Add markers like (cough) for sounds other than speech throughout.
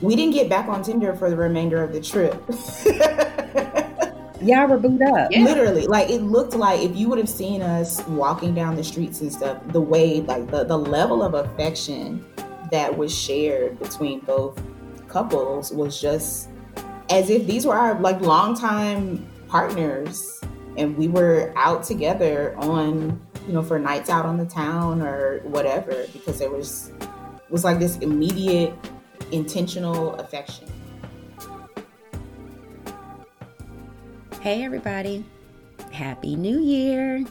We didn't get back on Tinder for the remainder of the trip. (laughs) Y'all were booed up. Yeah. Literally. Like it looked like if you would have seen us walking down the streets and stuff, the way like the, the level of affection that was shared between both couples was just as if these were our like longtime partners and we were out together on you know for nights out on the town or whatever because there was was like this immediate intentional affection. Hey everybody. Happy new year.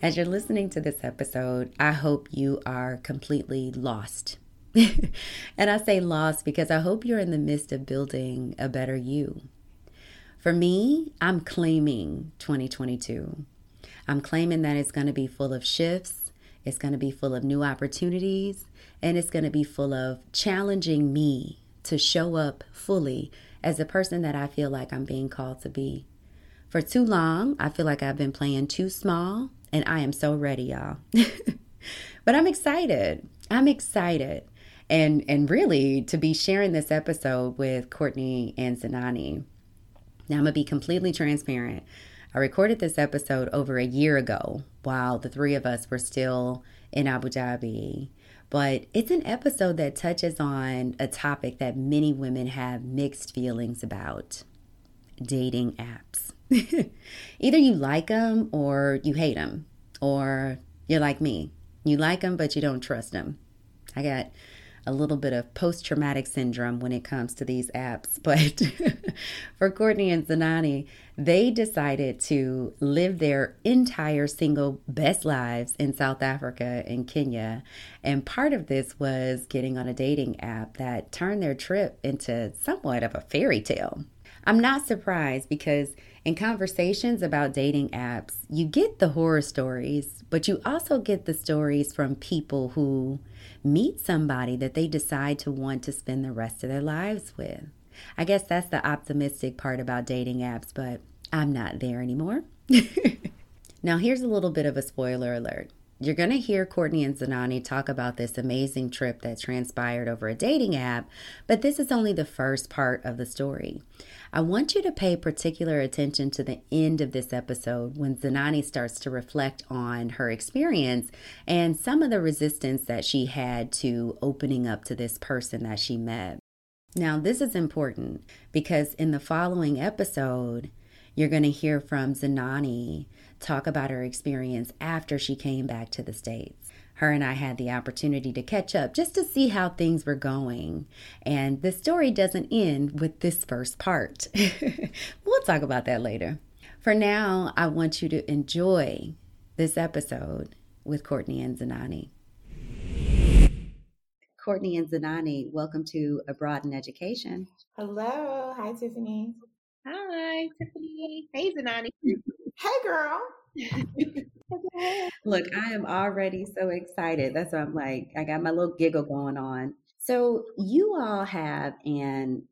As you're listening to this episode i hope you are completely lost. (laughs) And I say lost because I hope you're in the midst of building a better you. For me, I'm claiming 2022. I'm claiming that it's going to be full of shifts, it's going to be full of new opportunities, and it's going to be full of challenging me to show up fully as the person that I feel like I'm being called to be. For too long, I feel like I've been playing too small, and I am so ready, y'all. (laughs) but I'm excited. I'm excited and and really to be sharing this episode with Courtney and Zenani. Now I'm gonna be completely transparent. I recorded this episode over a year ago while the three of us were still in Abu Dhabi. But it's an episode that touches on a topic that many women have mixed feelings about dating apps. (laughs) Either you like them or you hate them, or you're like me. You like them, but you don't trust them. I got a little bit of post traumatic syndrome when it comes to these apps. (laughs) But for Courtney and Zenani, they decided to live their entire single best lives in South Africa and Kenya. And part of this was getting on a dating app that turned their trip into somewhat of a fairy tale. I'm not surprised because in conversations about dating apps, you get the horror stories, but you also get the stories from people who meet somebody that they decide to want to spend the rest of their lives with. I guess that's the optimistic part about dating apps, but I'm not there anymore. (laughs) now, here's a little bit of a spoiler alert. You're going to hear Courtney and Zenani talk about this amazing trip that transpired over a dating app, but this is only the first part of the story. I want you to pay particular attention to the end of this episode when Zenani starts to reflect on her experience and some of the resistance that she had to opening up to this person that she met. Now, this is important because in the following episode, you're going to hear from Zenani talk about her experience after she came back to the States her and I had the opportunity to catch up just to see how things were going. And the story doesn't end with this first part. (laughs) we'll talk about that later. For now, I want you to enjoy this episode with Courtney and Zenani. Courtney and Zenani, welcome to Abroad in Education. Hello. Hi, Tiffany. Hi, Tiffany. Hey, Zenani. (laughs) Hey, girl. (laughs) Look, I am already so excited. That's why I'm like, I got my little giggle going on. So, you all have an,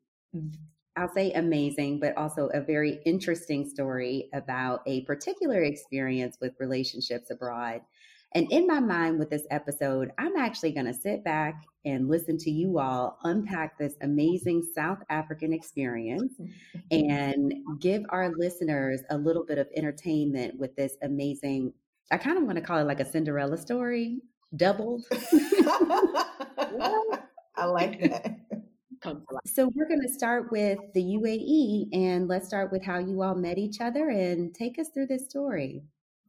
I'll say amazing, but also a very interesting story about a particular experience with relationships abroad. And in my mind, with this episode, I'm actually going to sit back and listen to you all unpack this amazing South African experience and give our listeners a little bit of entertainment with this amazing I kind of want to call it like a Cinderella story, doubled. (laughs) I like that. (laughs) So we're going to start with the UAE and let's start with how you all met each other and take us through this story.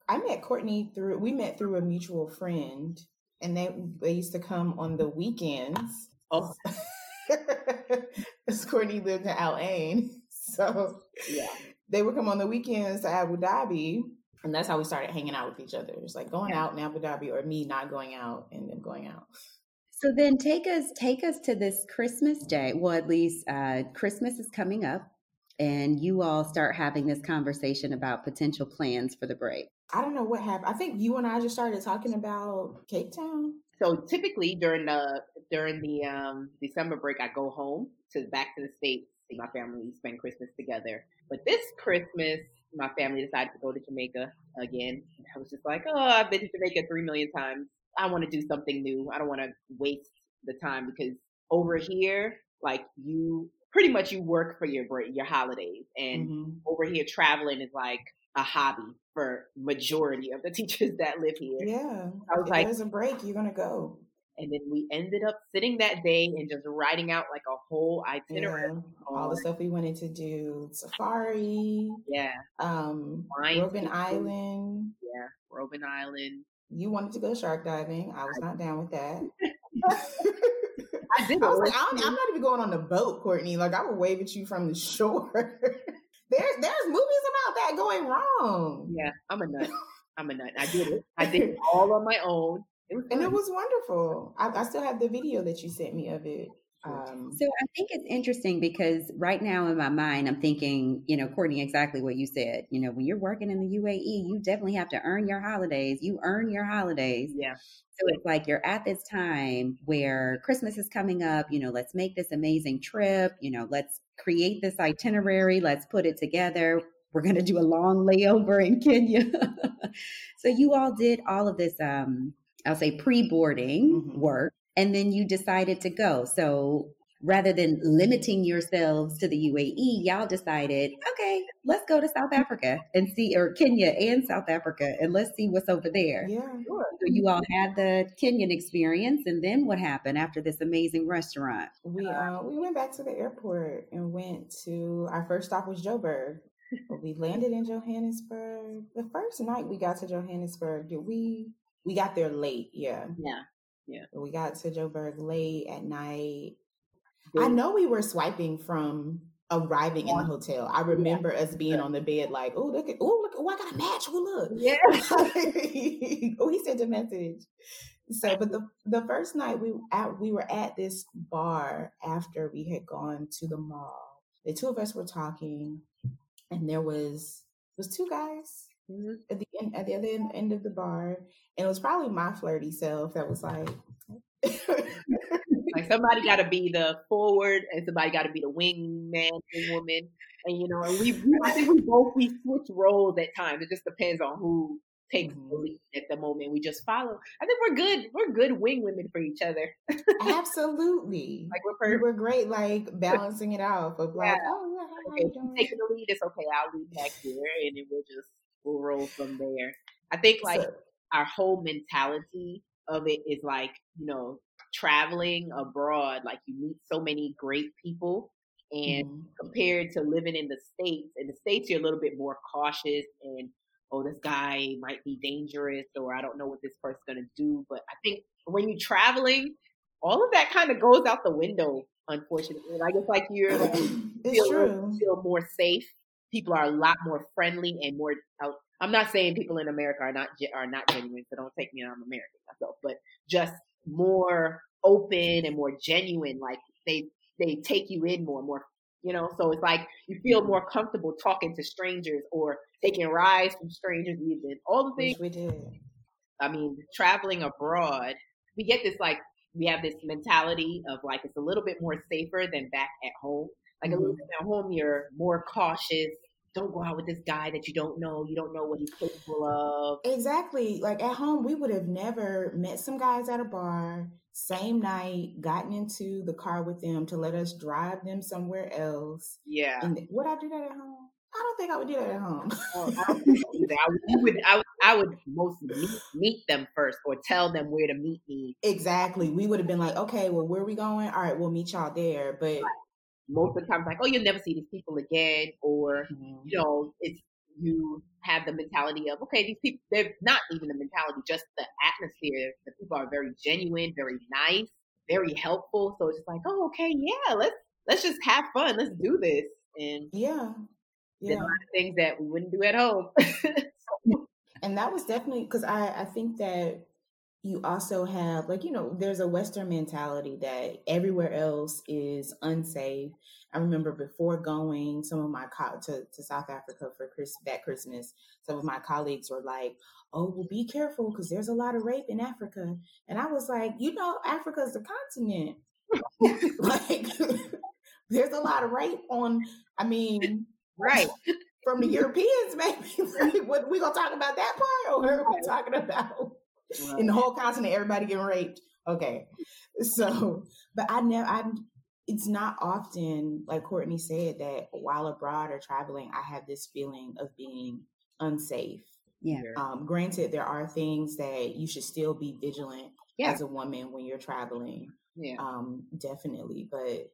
I met Courtney through we met through a mutual friend and they they used to come on the weekends. Oh. (laughs) Courtney lived in Al Ain. So yeah. They would come on the weekends to Abu Dhabi and that's how we started hanging out with each other. It's like going out in Abu Dhabi or me not going out and then going out. So then take us take us to this Christmas day. Well, at least uh, Christmas is coming up, and you all start having this conversation about potential plans for the break. I don't know what happened. I think you and I just started talking about Cape Town. So typically during the during the um, December break, I go home to back to the states, see my family, spend Christmas together. But this Christmas, my family decided to go to Jamaica again. I was just like, oh, I've been to Jamaica three million times. I want to do something new. I don't want to waste the time because over here, like you pretty much you work for your break, your holidays, and mm-hmm. over here traveling is like a hobby for majority of the (laughs) teachers that live here. Yeah, I was if like, there's a break, you're gonna go. And then we ended up sitting that day and just writing out like a whole itinerary. Yeah, all the stuff we wanted to do. Safari. Yeah. Um Robben Island. Yeah. Robben Island. You wanted to go shark diving. I was not down with that. (laughs) I did. I was like, I'm, I'm, not even going on the boat, Courtney. Like I would wave at you from the (laughs) shore. There's there's movies about that going wrong. Yeah, I'm a nut. (laughs) I'm a nut. I did it. I did it all on my own. It was and it was wonderful. I, I, still have the video that you sent me of it. Um, so I think it's interesting because right now in my mind, I'm thinking, you know, Courtney, exactly what you said. You know, when you're working in the UAE, you definitely have to earn your holidays. You earn your holidays. Yeah. So it's like you're at this time where Christmas is coming up. You know, let's make this amazing trip. You know, let's create this itinerary. Let's put it together. We're going to do a long layover in Kenya. (laughs) so you all did all of this um, I'll say pre boarding mm-hmm. work, and then you decided to go. So rather than limiting yourselves to the UAE, y'all decided, okay, let's go to South Africa and see, or Kenya and South Africa, and let's see what's over there. Yeah, sure. So you all had the Kenyan experience, and then what happened after this amazing restaurant? We uh, we went back to the airport and went to our first stop was Joburg. we landed in Johannesburg. The first night we got to Johannesburg, did we we got there late. Yeah. Yeah. Yeah. We got to Joburg late at night. I know we were swiping from arriving in the hotel. I remember yeah. us being on the bed like, oh, look at, oh, look, oh, I got a match. Oh, look. Yeah. (laughs) oh, he sent a message. So, but the the first night we at we were at this bar after we had gone to the mall. The two of us were talking, and there was was two guys mm-hmm. at the end at the other end, end of the bar, and it was probably my flirty self that was like, (laughs) like somebody got to be the forward, and somebody got to be the wing man, wing woman, and you know, and we, I think we both we switch roles at times. It just depends on who takes mm-hmm. the lead at the moment. We just follow. I think we're good. We're good wing women for each other. Absolutely. (laughs) like we're perfect. we're great. Like balancing it out of like, yeah. oh yeah, okay, taking the lead. It's okay. I'll lead back here, and then we'll just we'll roll from there. I think like so, our whole mentality of it is like, you know, traveling abroad, like you meet so many great people. And mm-hmm. compared to living in the States, in the States, you're a little bit more cautious and, oh, this guy might be dangerous or I don't know what this person's going to do. But I think when you're traveling, all of that kind of goes out the window, unfortunately. Like it's like you're like, (clears throat) feel, feel more safe. People are a lot more friendly and more I'm not saying people in America are not are not genuine, so don't take me. I'm American myself, but just more open and more genuine. Like they they take you in more, more you know. So it's like you feel more comfortable talking to strangers or taking rides from strangers. Even all the things we did. I mean, traveling abroad, we get this like we have this mentality of like it's a little bit more safer than back at home. Like mm-hmm. a little bit at home, you're more cautious don't go out with this guy that you don't know. You don't know what he's capable of. Exactly. Like at home, we would have never met some guys at a bar, same night, gotten into the car with them to let us drive them somewhere else. Yeah. And would I do that at home? I don't think I would do that at home. oh, I, would, I, would, I would most meet, meet them first or tell them where to meet me. Exactly. We would have been like, okay, well, where are we going? All right, we'll meet y'all there. But right most of the time like, oh, you'll never see these people again, or mm-hmm. you know, it's you have the mentality of okay, these people they're not even the mentality, just the atmosphere. The people are very genuine, very nice, very helpful. So it's just like, oh, okay, yeah, let's let's just have fun, let's do this, and yeah, yeah, a lot of things that we wouldn't do at home. (laughs) and that was definitely because I I think that you also have like you know there's a western mentality that everywhere else is unsafe. I remember before going some of my co- to, to south africa for Chris, that christmas some of my colleagues were like oh well be careful because there's a lot of rape in africa. And i was like you know africa's a continent. (laughs) Like (laughs) there's a lot of rape on i mean right. from the europeans maybe. (laughs) What we gonna talk about that part or are we talking about right. in the whole continent, everybody getting raped. Okay, so but I never, I'm. it's not often, like Courtney said, that while abroad or traveling, I have this feeling of being unsafe. Yeah. Um, granted, there are things that you should still be vigilant Yeah. as a woman when you're traveling. Yeah. Um, definitely. But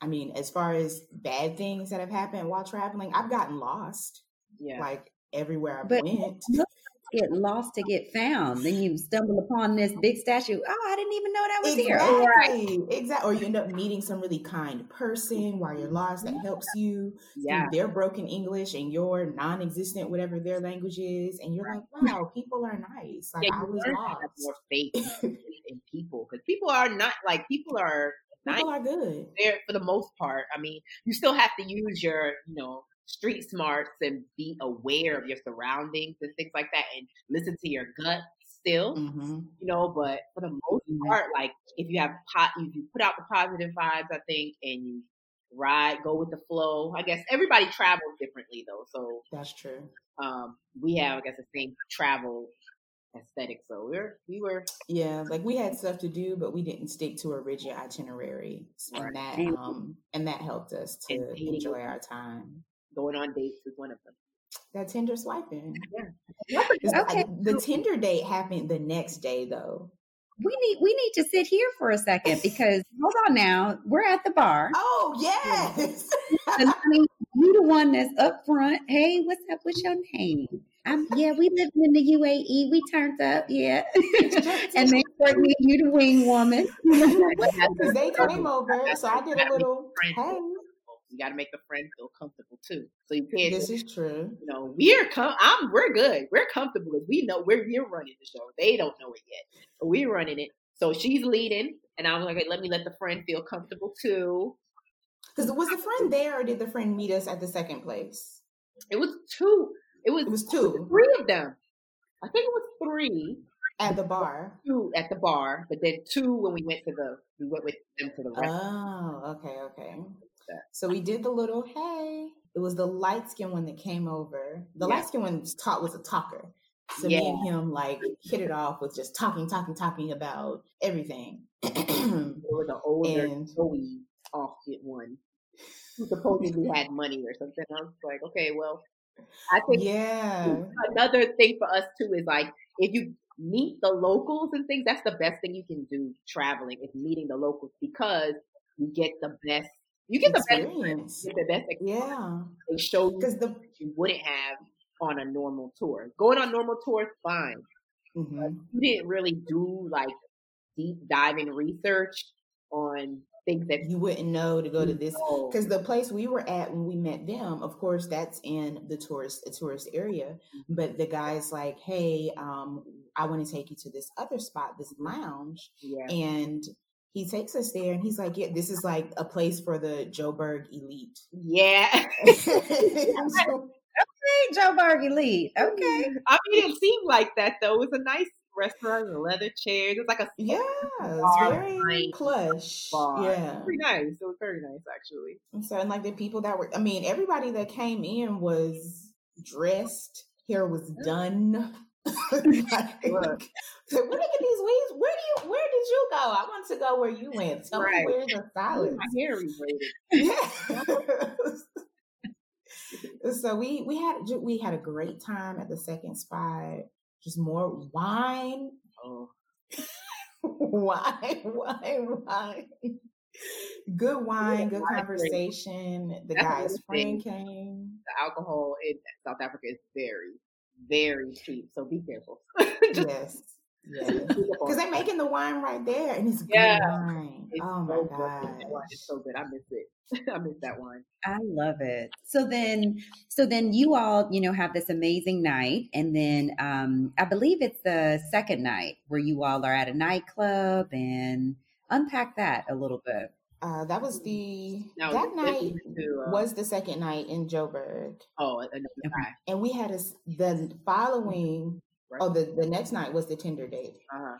I mean, as far as bad things that have happened while traveling, I've gotten lost Yeah. like everywhere I But- went. (laughs) Get lost to get found. Then you stumble upon this big statue. Oh, I didn't even know that was here. Oh, Exactly. Exactly. Or you end up meeting some really kind person while you're lost that helps you through Yeah. their broken English and your non-existent whatever their language is, and you're like, wow, people are nice. Like Yeah, I you was learn to have lost. more faith (laughs) in in people because people are not like people are nice People are good. there for the most part. I mean, you still have to use your, you know, street smarts and be aware of your surroundings and things like that and listen to your gut still, hmm you know, but for the most Mhm. part, like if you have pot if you put out the positive vibes, I think, and you ride, go with the flow. I guess everybody travels differently though. So That's true. um we have I guess the same travel aesthetic. So we're we were Yeah, like we had stuff to do, but we didn't stick to a rigid itinerary, Right. and that um and that helped us to enjoy our time. Going on dates is one of them. That Tinder swiping. Yeah. 'Cause I- Okay. the Tinder date happened the next day, though. We need we need to sit here for a second (laughs) because hold on now. We're at the bar. Oh (laughs) yes. And I mean, you the one that's up front. Hey, what's up? What's your name? I'm yeah, we living in the UAE. We turned up, yeah. (laughs) and then Courtney, you the wing woman. Because they came over, so I did a little. Hey, You got to make the friend feel comfortable too. So you can't, this is true. you know, we're com- I'm we're good. We're comfortable because we know we're we're running the show. They don't know it yet, but we're running it. So she's leading, and I'm like, let me let the friend feel comfortable too. Because was the friend there, or did the friend meet us at the second place? It was two. It was, It was two three of them. I think it was three. at the bar. Two at the bar, but then two when we went to the we went with them to the restaurant. Oh, okay, okay. That. So we did the little hey. It was the light skinned one that came over. The Yeah. light skinned one was taught was a talker. So Yeah. me and him like hit it off with just talking, talking, talking about everything. It was an older And- Joey offset one who supposedly had money or something. I was like, okay, well, I think yeah. another thing for us too is like if you meet the locals and things, that's the best thing you can do traveling is meeting the locals because you get the best. You get the best. Experience. Get the best. experience. Yeah. They show you Because the you wouldn't have on a normal tour. Going on normal tours, fine. mhm. You didn't really do like deep diving research on things that you wouldn't know to go to this because the place we were at when we met them, of course, that's in the tourist tourist area. But the guy's like, "Hey, um, I want to take you to this other spot, this lounge," Yeah. and he takes us there, and he's like, "Yeah, this is like a place for the Joburg elite." Yeah. (laughs) (laughs) So- Hey, Joburg Elite. Okay. I mean, it seemed like that though. It was a nice restaurant with leather chairs. It was like a yeah, it's very plush. bar. Yeah. pretty nice. It was very nice actually. And so, and like the people that were, I mean, everybody that came in was dressed, hair was mm. done. (laughs) like, (laughs) Look. so where did these weeds? Where do you? Where did you go? I want to go where you went. Tell Right. me where's the silence. My hair. Yeah. (laughs) so we we had we had a great time at the second spot. Just more wine, Oh, wine, wine, wine. Good wine, good wine is great. conversation. The That's guy's friend came. the alcohol in South Africa is very, very cheap. So be careful. (laughs) Just Yes. Yes. keep Because (laughs) they're making the wine right there and it's good Yeah. wine. It's Oh my so good. God. That wine is so good. I miss it. (laughs) I miss that wine. I love it. So then, so then you all, you know, have this amazing night, and then um, I believe it's the second night where you all are at a nightclub, and unpack that a little bit. Uh, that was the No, that night to, uh, was the second night in Joburg. Oh, guy. And we had a the following Right. oh the, the next night was the Tinder date. Uh-huh.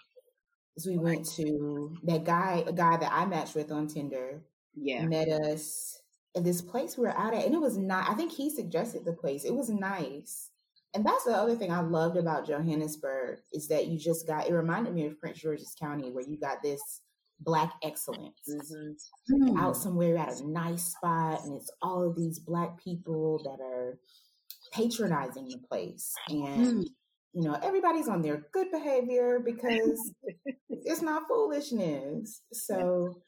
So we went to that guy, a guy that I matched with on Tinder, Yeah. met us at this place we were out at, and it was not. I think he suggested the place. It was nice, and that's the other thing I loved about Johannesburg is that you just got. It reminded me of Prince George's County, where you got this black excellence. Mm-hmm. Out somewhere at a nice spot, and it's all of these black people that are patronizing the place. And Mm. you know, everybody's on their good behavior because it's not foolishness. So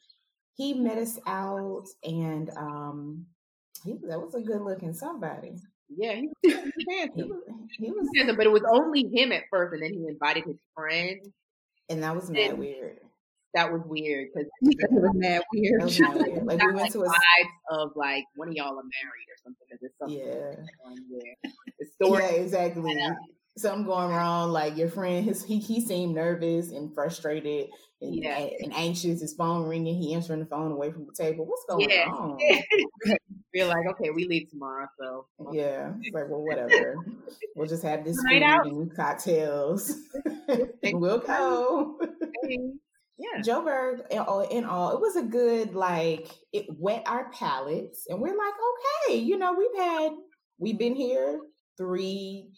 he met us out and um he that was a good looking somebody. Yeah, he was (laughs) handsome. He, he was Handsome, but it was only him at first, and then he invited his friend. and that was mad weird. That was weird because (laughs) It was mad weird. That was (laughs) weird. Like we went to a vibes of like one of y'all are married or something. Because there's something yeah. The (laughs) story. Yeah, exactly. Something going wrong. Like your friend, his he he seemed nervous and frustrated and, Yeah. and anxious. His phone ringing. He answering the phone away from the table. What's going Yeah. on? We're like, okay, we leave tomorrow, so Yeah, it's like well, whatever. We'll just have this food out. and cocktails. and we'll go. hey, yeah, Joburg, in all, in all, it was a good like it wet our palates, and we're like, okay, you know, we've had we've been here three,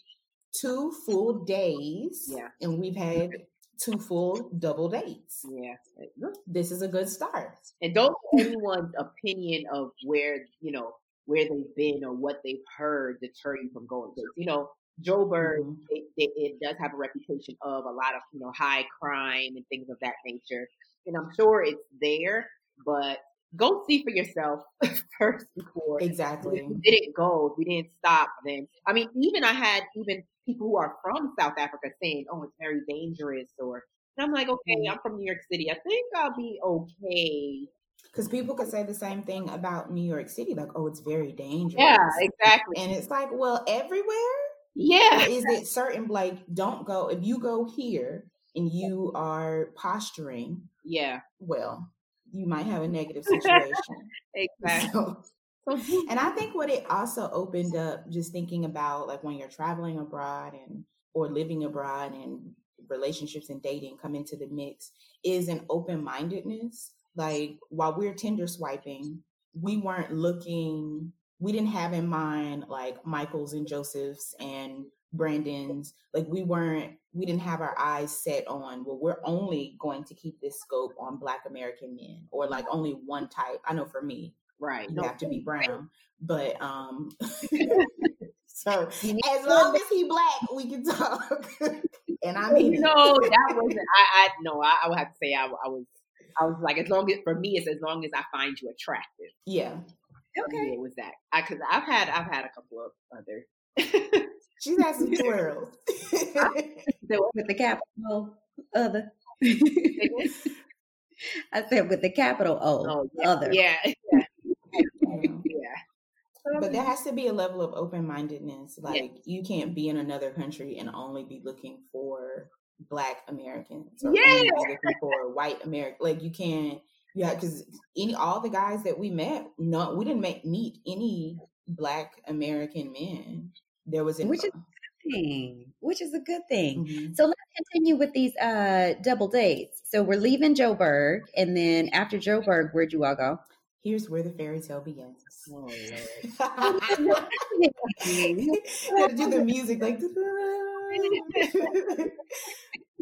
two full days, Yeah. and we've had two full double dates. yeah. This is a good start. And don't anyone's opinion of where you know where they've been or what they've heard deter you from going. you know, Joburg, Mhm. it, it, it does have a reputation of a lot of you know high crime and things of that nature, and I'm sure it's there, but go see for yourself (laughs) first before. Exactly. If we didn't go, if we didn't stop, then I mean, even I had even people who are from South Africa saying, "Oh, it's very dangerous," or and I'm like, okay, I'm from New York City. I think I'll be okay. Because people could say the same thing about New York City, like, oh, it's very dangerous. Yeah, exactly. And it's like, well, everywhere? Yeah, Or is it certain, like, don't go, if you go here and you are posturing, yeah, well, you might have a negative situation. (laughs) (laughs) exactly. So, (laughs) and I think what it also opened up, just thinking about like when you're traveling abroad and or living abroad and relationships and dating come into the mix, is an open mindedness. Like while we're Tinder swiping, we weren't looking. We didn't have in mind like Michaels and Josephs and Brandon's. Like we weren't. We didn't have our eyes set on. Well, we're only going to keep this scope on Black American men, or like only one type. I know for me, right. you have to be (laughs) brown. But um (laughs) so (laughs) as long as he black, we can talk. and I mean you know, that wasn't. I, I no, I, I would have to say I, I was. I was like, as long as for me, it's as long as I find you attractive. yeah. Yeah, Okay. it was that. I because I've had I've had a couple of other. (laughs) She's had (laughs) some twirls. So (laughs) with the capital other. I said with the capital O, Oh, yeah, other. yeah, yeah, Yeah. yeah. But there um has to be a level of open mindedness. Like you can't be in another country and only be looking for black Americans. Or Yeah. be looking for white American. Like you can't yeah, because any all the guys that we met, no we didn't make meet any black American men. There was Which is (laughs) Thing, Which is a good thing. Mhm. So let's continue with these uh double dates. So we're leaving Joburg, and then after Joburg, where'd you all go? Here's where the fairy tale begins. Oh, (laughs) (laughs) Gotta do the music like.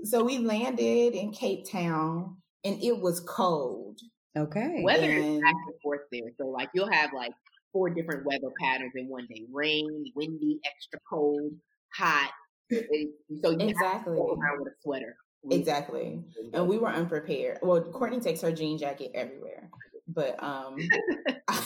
so we landed in Cape Town, and it was cold. Okay. Weather is back and forth there. So like you'll have like four different weather patterns in one day: rain, windy, extra cold, hot. It- so you have Exactly. to go around with a sweater. Exactly. And we were unprepared. Well, Courtney takes her jean jacket everywhere, but um, (laughs) I,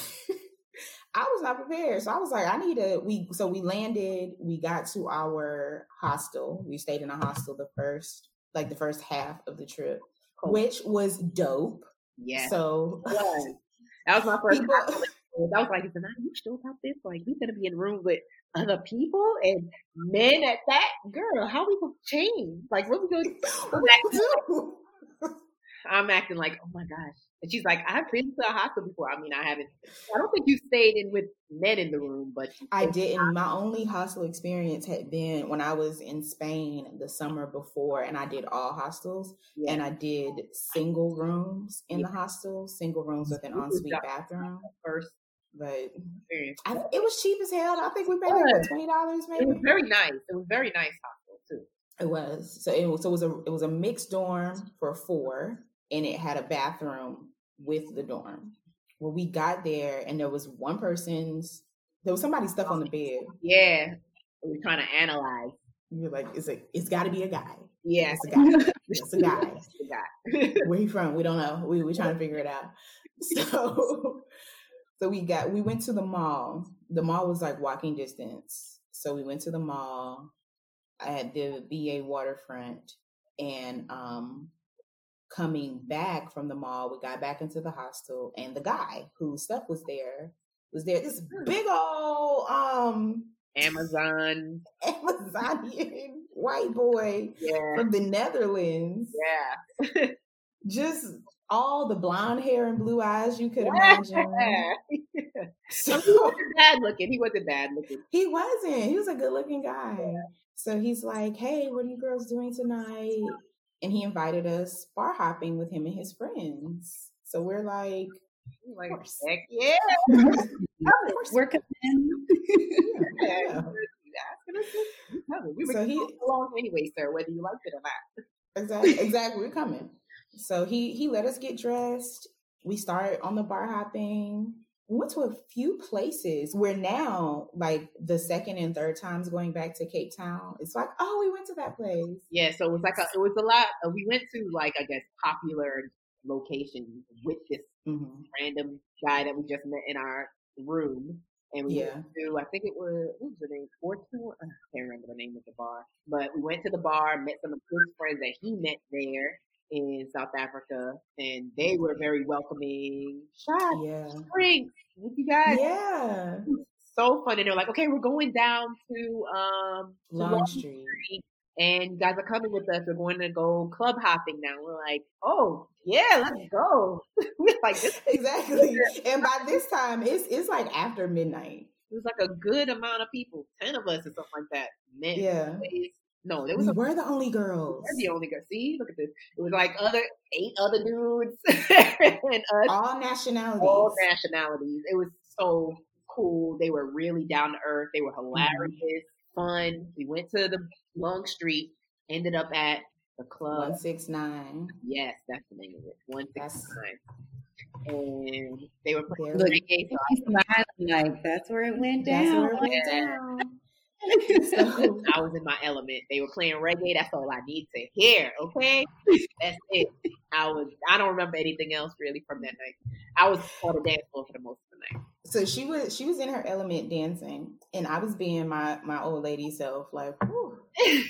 was not prepared. So I was like, I need a we. So we landed. We got to our hostel. We stayed in a hostel the first, like the first half of the trip, Cool. which was dope. yeah. So was. (laughs) That was my first. people, I was like, "Is you sure about this? Like, we gonna be in room with other people and men at that. Girl, how we gonna change? Like, what we gonna (laughs) do? I'm acting like, oh my gosh. And she's like, I've been to a hospital before. I mean, I haven't. I don't think you stayed in with men in the room, but I didn't. My only hostel experience had been when I was in Spain the summer before, and I did all hostels, Yeah. and I did single rooms in the hostel, single rooms with an ensuite bathroom. first But. I, it was cheap as hell. I think we paid like twenty dollars, It was maybe. very nice. It was very nice hospital too. It was so. It was so it was a it was a mixed dorm for four, and it had a bathroom with the dorm. When we got there and there was one person's there was somebody's stuff on the bed. Yeah. We are trying to analyze. You're like, it's a it's gotta be a guy. Yeah. It's a guy. it's a guy. (laughs) It's a guy. (laughs) Where he from? We don't know. We we trying to figure it out. (laughs) So so we got we went to the mall. The mall was like walking distance. So we went to the mall at the VA waterfront and um coming back from the mall, we got back into the hostel and the guy whose stuff was there was there. This big old um Amazon (laughs) Amazonian white boy yeah. from the Netherlands. Yeah. Just all the blonde hair and blue eyes you could imagine. (laughs) So, he wasn't bad looking. He wasn't bad looking. He wasn't. He was a good looking guy. Yeah. So he's like, Hey, what are you girls doing tonight? And he invited us bar hopping with him and his friends. So we're like, like, heck (laughs) yeah. We're coming. yeah. (laughs) We were so he along anyway, sir, whether you liked it or not. Exactly. Exactly. We're coming. So he he let us get dressed. We started on the bar hopping. We went to a few places where now, like the second and third times going back to Cape Town, it's like, oh, we went to that place. Yeah, so it was like a, it was a lot. Uh, we went to like I guess popular locations with this mm-hmm. random guy that we just met in our room. And we yeah. went to, I think it was, what was the name? Fortune? I can't remember the name of the bar. But we went to the bar, met some of his friends that he met there in South Africa, and they were very welcoming. Shots, yeah. drinks with you guys. Yeah. So fun. And they're like, okay, we're going down to um Long Street. Street and you guys are coming with us. We're going to go club hopping now. We're like, oh yeah, let's go. (laughs) like (laughs) exactly. and by this time, it's it's like after midnight. It was like a good amount of people, ten of us or something like that. Men, yeah. No, there was. We a, were the only girls. We're the only girls. See, look at this. It was like other eight other dudes (laughs) and us. All nationalities. All nationalities. It was so cool. They were really down to earth. They were hilarious. Mm-hmm fun. We went to the Long Street, ended up at the club. 169. Yes, that's the name of it. 169. And they were playing Look, (laughs) like that's where it went down. That's where it went down. So (laughs) I was in my element. They were playing reggae. That's all I need to hear. Okay, that's it. I was. I don't remember anything else really from that night. I was on the dance floor for the most of the night. So she was. She was in her element dancing, and I was being my my old lady self. Like, Ooh, (sighs)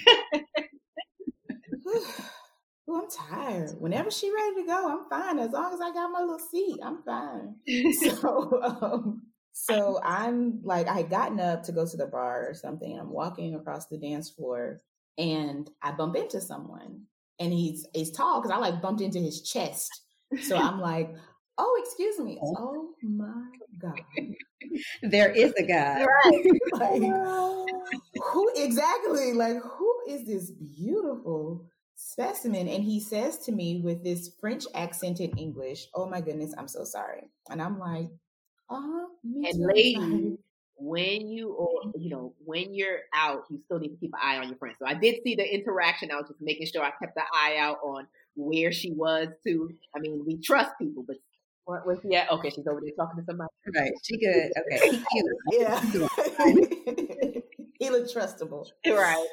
I'm tired. Whenever she ready to go, I'm fine. As long as I got my little seat, I'm fine. (laughs) so, um, so I'm like, I had gotten up to go to the bar or something. And I'm walking across the dance floor and I bump into someone and he's, he's tall because I like bumped into his chest. So I'm like, oh, excuse me. Oh, (laughs) oh my God. There is a guy. Right. (laughs) like, who exactly? Like, who is this beautiful specimen? And he says to me with this French accented English, oh my goodness, I'm so sorry. And I'm like, uh-huh, and ladies, when you (laughs) or you know when you're out, you still need to keep an eye on your friend. So I did see the interaction. I was just making sure I kept the eye out on where she was too. I mean, we trust people, but what was yeah? Okay, she's over there talking to somebody. Right, she good. Okay, he cute. (laughs) Yeah, (laughs) he looked trustable. Right.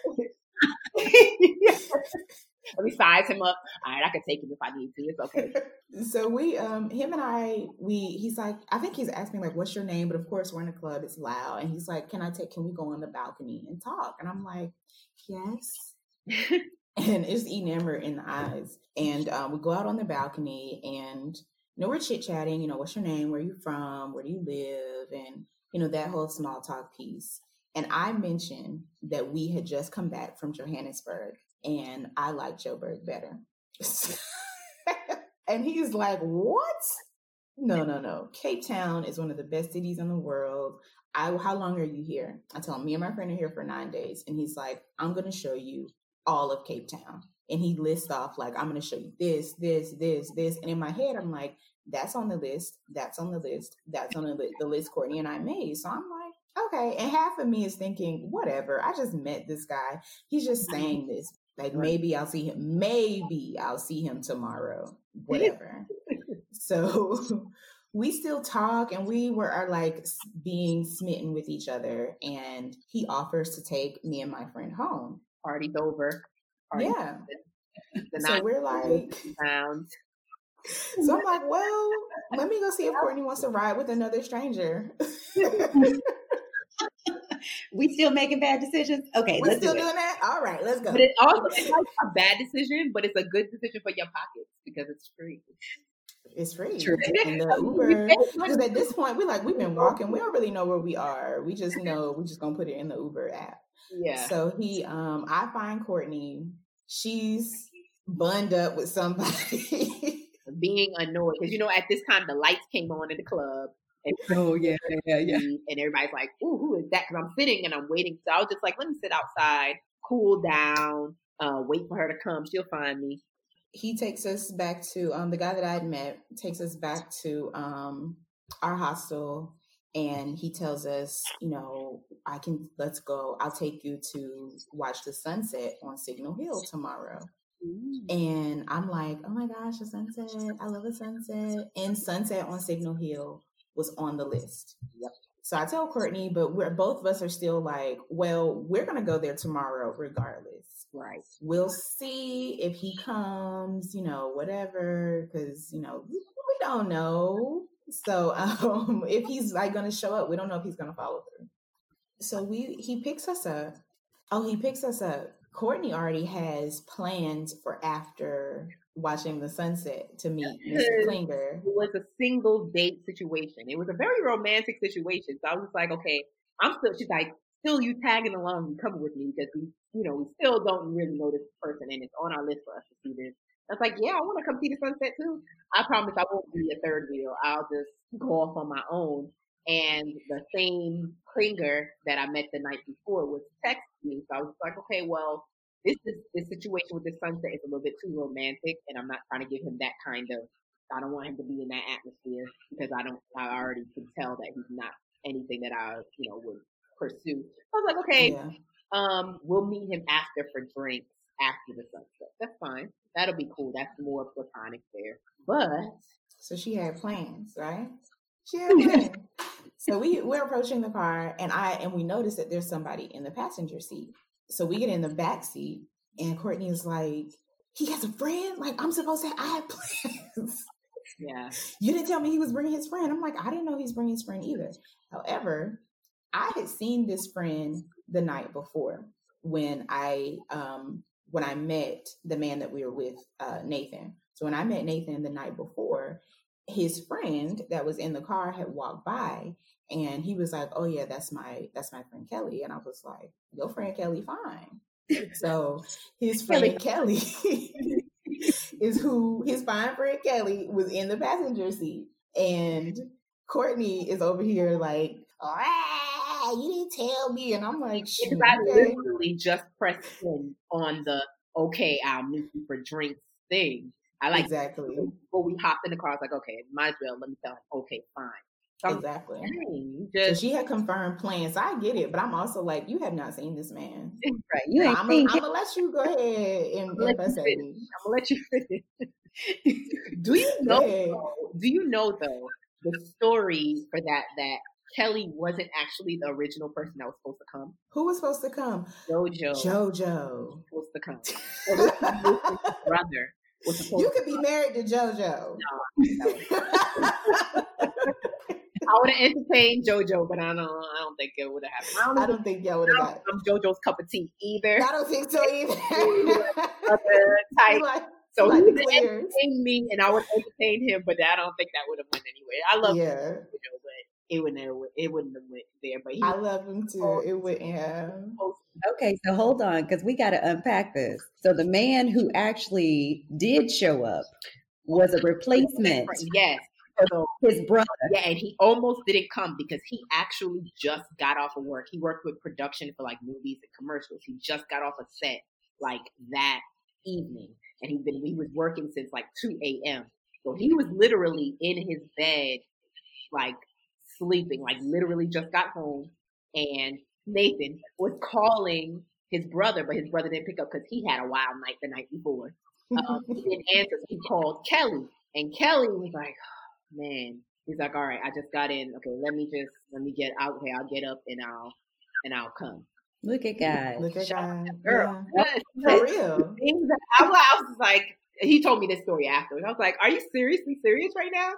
Let me size him up. All right, I can take him if I need to. It's okay. (laughs) so we, um, him and I, we, he's like, I think he's asking like, what's your name? But of course, we're in a club. It's loud, and he's like, can I take? Can we go on the balcony and talk? And I'm like, yes. (laughs) and it's Amber in the eyes, and um, we go out on the balcony, and you know, we're chit chatting. You know, what's your name? Where are you from? Where do you live? And you know, that whole small talk piece. And I mentioned that we had just come back from Johannesburg and I like Joburg better. (laughs) and he's like, What? No, no, no. Cape Town is one of the best cities in the world. I how long are you here? I tell him, me and my friend are here for nine days. And he's like, I'm gonna show you all of Cape Town. And he lists off like, I'm gonna show you this, this, this, this. And in my head, I'm like, that's on the list, that's on the list, that's on the, li- the list Courtney and I made. So I'm like, okay. And half of me is thinking, whatever. I just met this guy. He's just saying this Like maybe I'll see him. Maybe I'll see him tomorrow. Whatever. so (laughs) we still talk and we were are like being smitten with each other and he offers to take me and my friend home party's over Party's yeah so we're like pounds. so i'm like well let me go see if (laughs) courtney wants to ride with another stranger (laughs) we still making bad decisions okay we're still do doing that all right let's go but it's also it's (laughs) like a bad decision but it's a good decision for your pockets because it's free it's free. True. And the (laughs) Uber, because at this point, we're like we've been walking. We don't really know where we are. We just know we're just gonna put it in the Uber app. Yeah. So he, um, I find Courtney. She's bunned up with somebody. (laughs) Being annoyed because you know at this time the lights came on in the club. And (laughs) oh yeah, yeah, yeah. And everybody's like, "Ooh, who is that?" Because I'm sitting and I'm waiting. So I was just like, "Let me sit outside, cool down, uh, wait for her to come. She'll find me." he takes us back to um, the guy that I had met takes us back to um, our hostel and he tells us, you know, I can let's go. I'll take you to watch the sunset on Signal Hill tomorrow. Mm. And I'm like, oh my gosh, the sunset! I love the sunset. And sunset on Signal Hill was on the list. Yep. So I tell Courtney, but we're both of us are still like, well, we're gonna go there tomorrow regardless. Right. We'll see if he comes, you know, whatever, because, you know, we don't know. So (laughs) um, if he's like going to show up, we don't know if he's going to follow through. So we he picks us up. Oh, he picks us up. Courtney already has plans for after watching the sunset to meet Mr. Klinger. It was a single date situation. It was a very romantic situation. So I was like, okay, I'm still. She's like, still you tagging along and coming with me because we, you know, we still don't really know this person and it's on our list for us to see this. I was like, yeah, I want to come see the sunset too. I promise I won't be a third wheel. I'll just go off on my own. And the same Klinger that I met the night before was texting me. So I was like, okay, well, this is this situation with the sunset is a little bit too romantic, and I'm not trying to give him that kind of. I don't want him to be in that atmosphere because I don't. I already can tell that he's not anything that I, you know, would pursue. I was like, okay, yeah. um, we'll meet him after for drinks after the sunset. That's fine. That'll be cool. That's more platonic there. But so she had plans, right? She had plans. (laughs) so we we're approaching the car, and I and we notice that there's somebody in the passenger seat. So we get in the back seat, and Courtney is like, "He has a friend. Like I'm supposed to. I have (laughs) plans." Yeah. You didn't tell me he was bringing his friend. I'm like, I didn't know he's bringing his friend either. However, I had seen this friend the night before when I um, when I met the man that we were with, uh, Nathan. So when I met Nathan the night before, his friend that was in the car had walked by and he was like, "Oh yeah, that's my that's my friend Kelly," and I was like, "Your friend Kelly, fine." (laughs) so his friend Kelly, Kelly is who his fine friend Kelly was in the passenger seat, and Courtney is over here like, ah, you didn't tell me. And I'm like, because I literally just pressed in on the okay, I'll meet you for drinks thing. I like exactly. But we hopped in the car, I was like, okay, might as well let me tell him, okay, fine. So exactly. just, so she had confirmed plans. I get it, but I'm also like, you have not seen this man. (laughs) Right. You ain't I'm, gonna let you go ahead and, say. I'm gonna let you finish. (laughs) do you know? Do you know though the story for that that Kelly wasn't actually the original person that was supposed to come. Who was supposed to come? Jojo. Jojo. Supposed to come. (laughs) brother. You could be married to JoJo. No. (laughs) I would have entertained JoJo, but I don't. I don't think it would have happened. I don't, I don't think y'all would have. I'm JoJo's cup of tea either. I don't think so either. (laughs) type. Like, so like he would entertain me, and I would entertain him, but I don't think that would have went anywhere. I love yeah. JoJo, it would never it wouldn't have went there. But he I love him too. Oh, it wouldn't have. Okay, so hold on because we got to unpack this. So the man who actually did show up was a replacement. Yes. So his brother. Yeah, and he almost didn't come because he actually just got off of work. He worked with production for like movies and commercials. He just got off a set like that evening, and he's been he was working since like two a.m. So he was literally in his bed, like sleeping, like literally just got home, and Nathan was calling his brother, but his brother didn't pick up because he had a wild night the night before. Um, (laughs) he didn't answer. So he called Kelly, and Kelly was like, oh, "Man." He's like, "All right, I just got in. Okay, let me just let me get out. Okay, I'll get up and I'll and I'll come." Look at God. Look at Shout God. girl. Yeah. (laughs) For real. I was I was like, he told me this story afterwards. I was like, "Are you seriously serious right now?"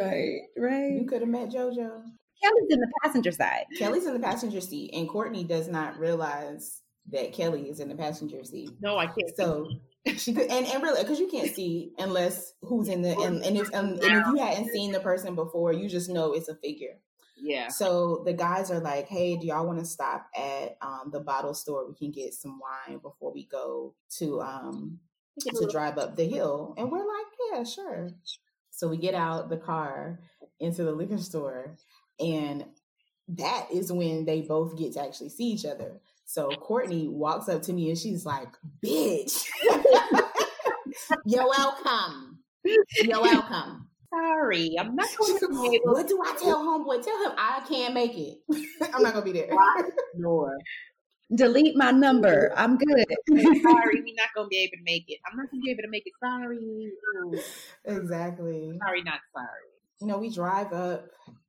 Right, right. You could have met JoJo. Kelly's in the passenger side. Kelly's in the passenger seat, and Courtney does not realize that Kelly is in the passenger seat. No, I can't. So (laughs) she could, and, and really, because you can't see unless who's in the, and, and if um, and if you hadn't seen the person before, you just know it's a figure. yeah. So the guys are like, "Hey, do y'all want to stop at um, the bottle store? We can get some wine before we go to um, to drive up the hill." And we're like, "Yeah, sure." So we get out the car into the liquor store, and that is when they both get to actually see each other. So Courtney walks up to me and she's like, "Bitch, (laughs) you're welcome. You're welcome." Sorry, I'm not going to be able What do I tell homeboy? Tell him I can't make it. (laughs) I'm not gonna be there. Delete my number. I'm good. (laughs) Sorry, we're not going to be able to make it. I'm not going to be able to make it. Sorry. Exactly. Sorry, not sorry. You know, we drive up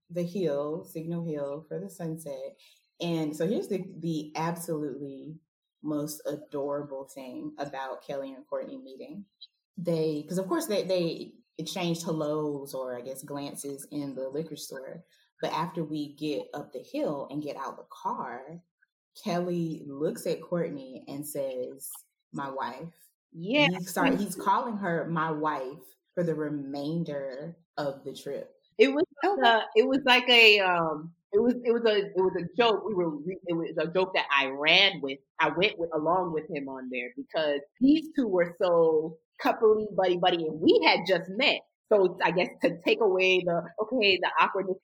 the hill, Signal Hill, for the sunset. And so here's the the absolutely most adorable thing about Kelly and Courtney meeting. They, because of course they they exchanged hellos or I guess glances in the liquor store. But after we get up the hill and get out the car, Kelly looks at Courtney and says, "My wife." Yeah. He start, he's calling her my wife for the remainder of the trip. It was Oh, uh, it was like a um it was it was a it was a joke. We were it was a joke that I ran with. I went with along with him on there because these two were so coupley buddy buddy, and we had just met. So I guess to take away the okay the awkwardness,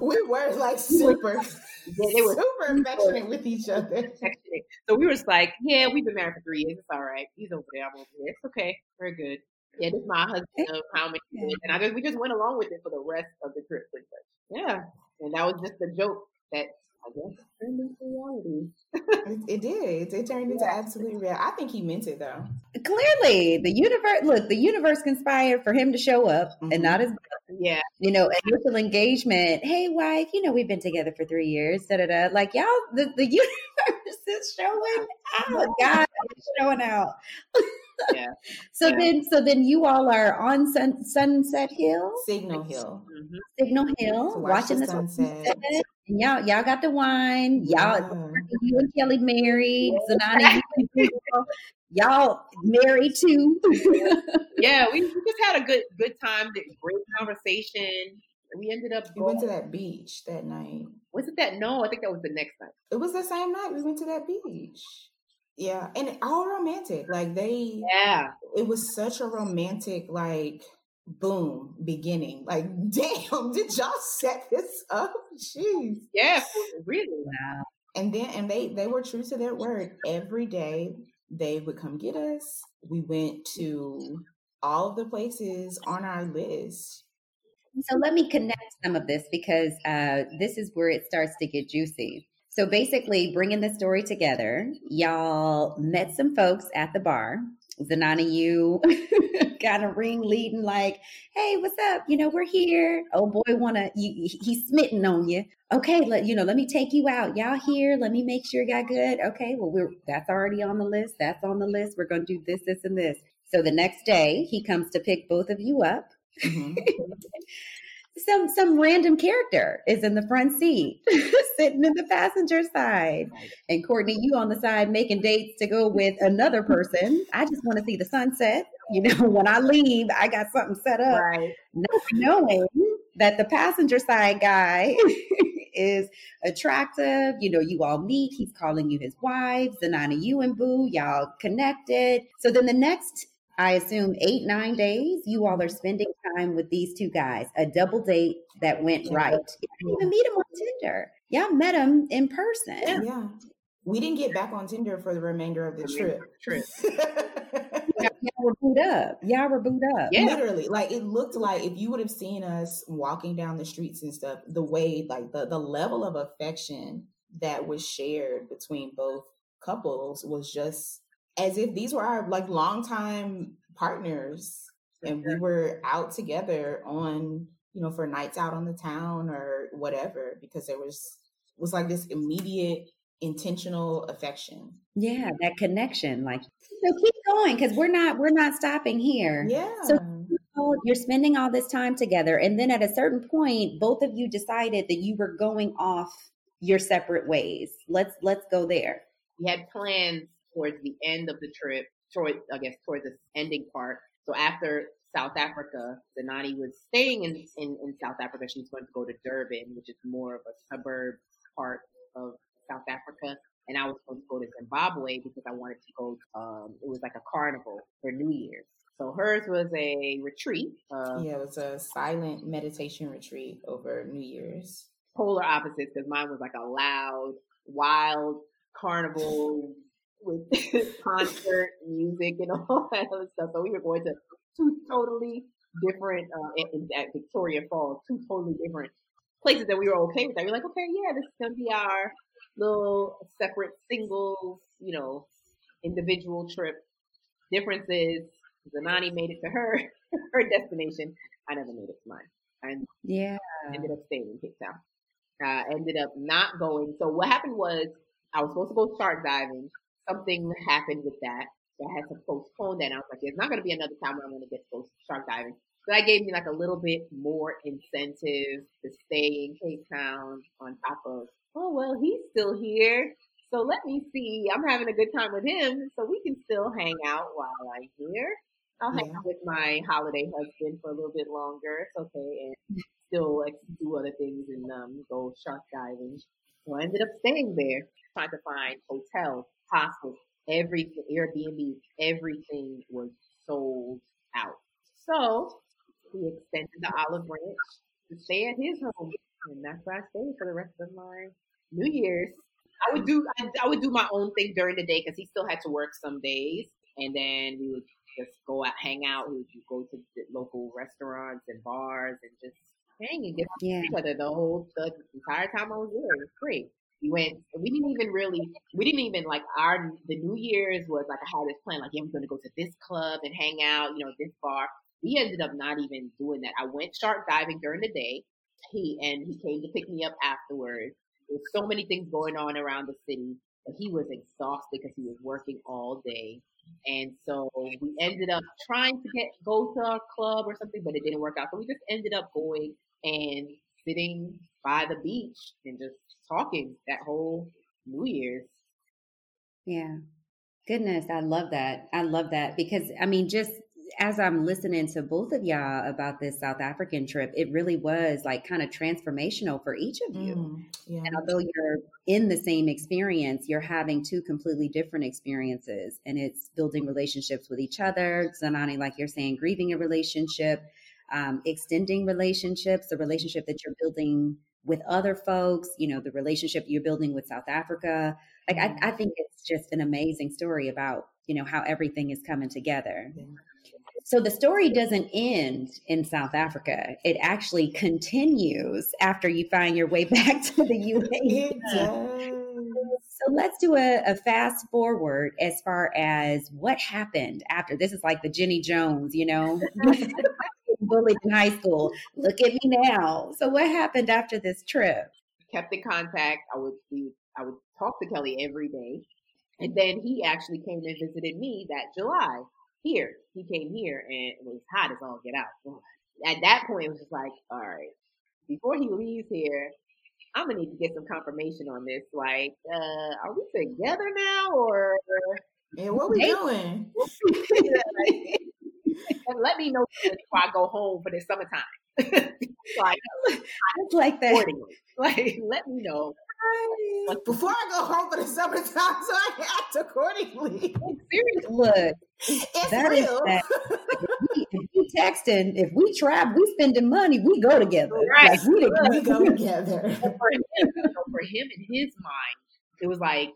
We were like super, (laughs) Yeah, they were super affectionate with each other. affectionate. So we were just like, yeah, we've been married for three years. It's all right. He's over there. I'm over here. It's okay. We're good. Yeah, this is my husband of how many years. And I just we just went along with it for the rest of the trip pretty much. Yeah. And that was just a joke that I guess turned into reality. It, it did. It turned into absolute real. I think he meant it though. Clearly, the universe. Look, the universe conspired for him to show up, Mhm. and not his, Yeah. you know, initial engagement. Hey, wife, you know we've been together for three years. Da da da. Like y'all, the, the (laughs) universe is showing out. God is showing out. (laughs) Yeah. (laughs) So Yeah. then, so then you all are on sun, Sunset Hill, Signal Hill. hmm Signal Hill, To watch watching the the sunset. sunset. And y'all, y'all got the wine. Y'all, Yeah. you and Kelly married. Zenani, you (laughs) y'all married too. (laughs) Yeah, we, we just had a good good time. Great conversation. We ended up We went to that beach that night. Was it that? No, I think that was the next night. It was the same night we went to that beach. Yeah, and all romantic. Like they, Yeah. it was such a romantic like boom beginning. Like, (laughs) damn, did y'all set this up? Jeez. Yeah. Really. wow. And then and they they were true to their word. Every day they would come get us. We went to all of the places on our list. So let me connect some of this because uh, this is where it starts to get juicy. So basically, bringing the story together, y'all met some folks at the bar. Zenani, you (laughs) got a ring leading like, "Hey, what's up? You know, we're here. Oh boy, wanna you, he's smitten on you. Okay, let you know. Let me take you out. Y'all here? Let me make sure y'all good. Okay, well, we're that's already on the list. That's on the list. We're gonna do this, this, and this. So the next day, he comes to pick both of you up Mhm. (laughs) some some random character is in the front seat (laughs) sitting in the passenger side. And courtney you on the side making dates to go with another person. I just want to see the sunset. You know (laughs) when i leave i got something set up. Right. not knowing that the passenger side guy (laughs) is attractive. You know you all meet. He's calling you his wives. Zenani you and boo y'all connected. So then the next I assume eight, nine days, you all are spending time with these two guys, a double date that went right. You didn't even meet him on Tinder. Y'all met him in person. Yeah. Yeah. We didn't get back on Tinder for the remainder of the trip. Trip. Y'all were booed up. Y'all were booed up. Yeah. Literally, like it looked like if you would have seen us walking down the streets and stuff, the way, like the the level of affection that was shared between both couples was just as if these were our like longtime partners and we were out together on you know for nights out on the town or whatever because there was was like this immediate intentional affection. Yeah that connection like so keep going because we're not we're not stopping here. Yeah. so you're spending all this time together and then at a certain point both of you decided that you were going off your separate ways. Let's let's go there. We had plans towards the end of the trip toward i guess towards the ending part so after South Africa, Zenani was staying in, in, in South Africa. She was going to go to Durban, which is more of a suburb part of South Africa. And I was going to go to Zimbabwe because I wanted to go, um, it was like a carnival for New Year's. So hers was a retreat. Uh, yeah, it was a silent meditation retreat over New Year's. Polar opposites because mine was like a loud, wild carnival with (laughs) concert music and all (laughs) that other stuff. So we were going to two totally different uh, in, at Victoria Falls, two totally different places that we were okay with. That we were like, okay, yeah, this is gonna be our little separate singles, you know, individual trip. Difference is Zenani made it to her (laughs) her destination. I never made it to mine. And yeah, ended up staying in Cape Town. Uh, ended up not going. So what happened was I was supposed to go shark diving. Something happened with that. So I had to postpone that. And I was like, there's not going to be another time where I'm going to get to go shark diving. So that gave me like a little bit more incentive to stay in Cape Town on top of, oh, well, he's still here. So let me see. I'm having a good time with him. So we can still hang out while I'm here. I'll hang out with my holiday husband for a little bit longer. It's okay. And still like, do other things and um, go shark diving. So I ended up staying there, trying to find hotels, hostels, everything, Airbnb, everything was sold out. So he extended the olive branch to stay at his home, and that's where I stayed for the rest of my New Year's. I would do I, I would do my own thing during the day because he still had to work some days, and then we would just go out, hang out. We would go to local restaurants and bars and just hang and get yeah. each other the whole the entire time I was there. It was great. We went. We didn't even really. We didn't even like our. The New Year's was like I had this plan. Like, yeah, we're going to go to this club and hang out. You know, this bar. We ended up not even doing that. I went shark diving during the day. He and he came to pick me up afterwards. There's so many things going on around the city, but he was exhausted because he was working all day. And so we ended up trying to get go to a club or something, but it didn't work out. So we just ended up going and sitting by the beach and just talking that whole New Year's. Yeah. Goodness, I love that. I love that because I mean, just as I'm listening to both of y'all about this South African trip, it really was like kind of transformational for each of you. Mm, yeah. And although you're in the same experience, you're having two completely different experiences and it's building relationships with each other. Zenani, like you're saying, grieving a relationship, um, extending relationships, the relationship that you're building with other folks, you know, the relationship you're building with South Africa. Like, I, I think it's just an amazing story about, you know, how everything is coming together. So the story doesn't end in South Africa. It actually continues after you find your way (laughs) back to the (laughs) UAE. So let's do a, a, fast forward as far as what happened after. This is like the Jenny Jones, you know, (laughs) bullied in high school. Look at me now. So what happened after this trip? Kept in contact. I would be, I would talk to Kelly every day. And then he actually came and visited me that July here. He came here and it was hot as all get out. At that point, it was just like, all right, before he leaves here, I'm gonna need to get some confirmation on this. Like, uh, are we together now or? And what we doing? (laughs) and let me know before I go home for the summertime. (laughs) like, I like that. Like, let me know. Before I go home for the summertime, so I act accordingly. Seriously, look, it's that real. That, if, we, if we texting, if we travel, we spending money, we go together. Right, like, we, we go (laughs) together. for him, for him in his mind, it was like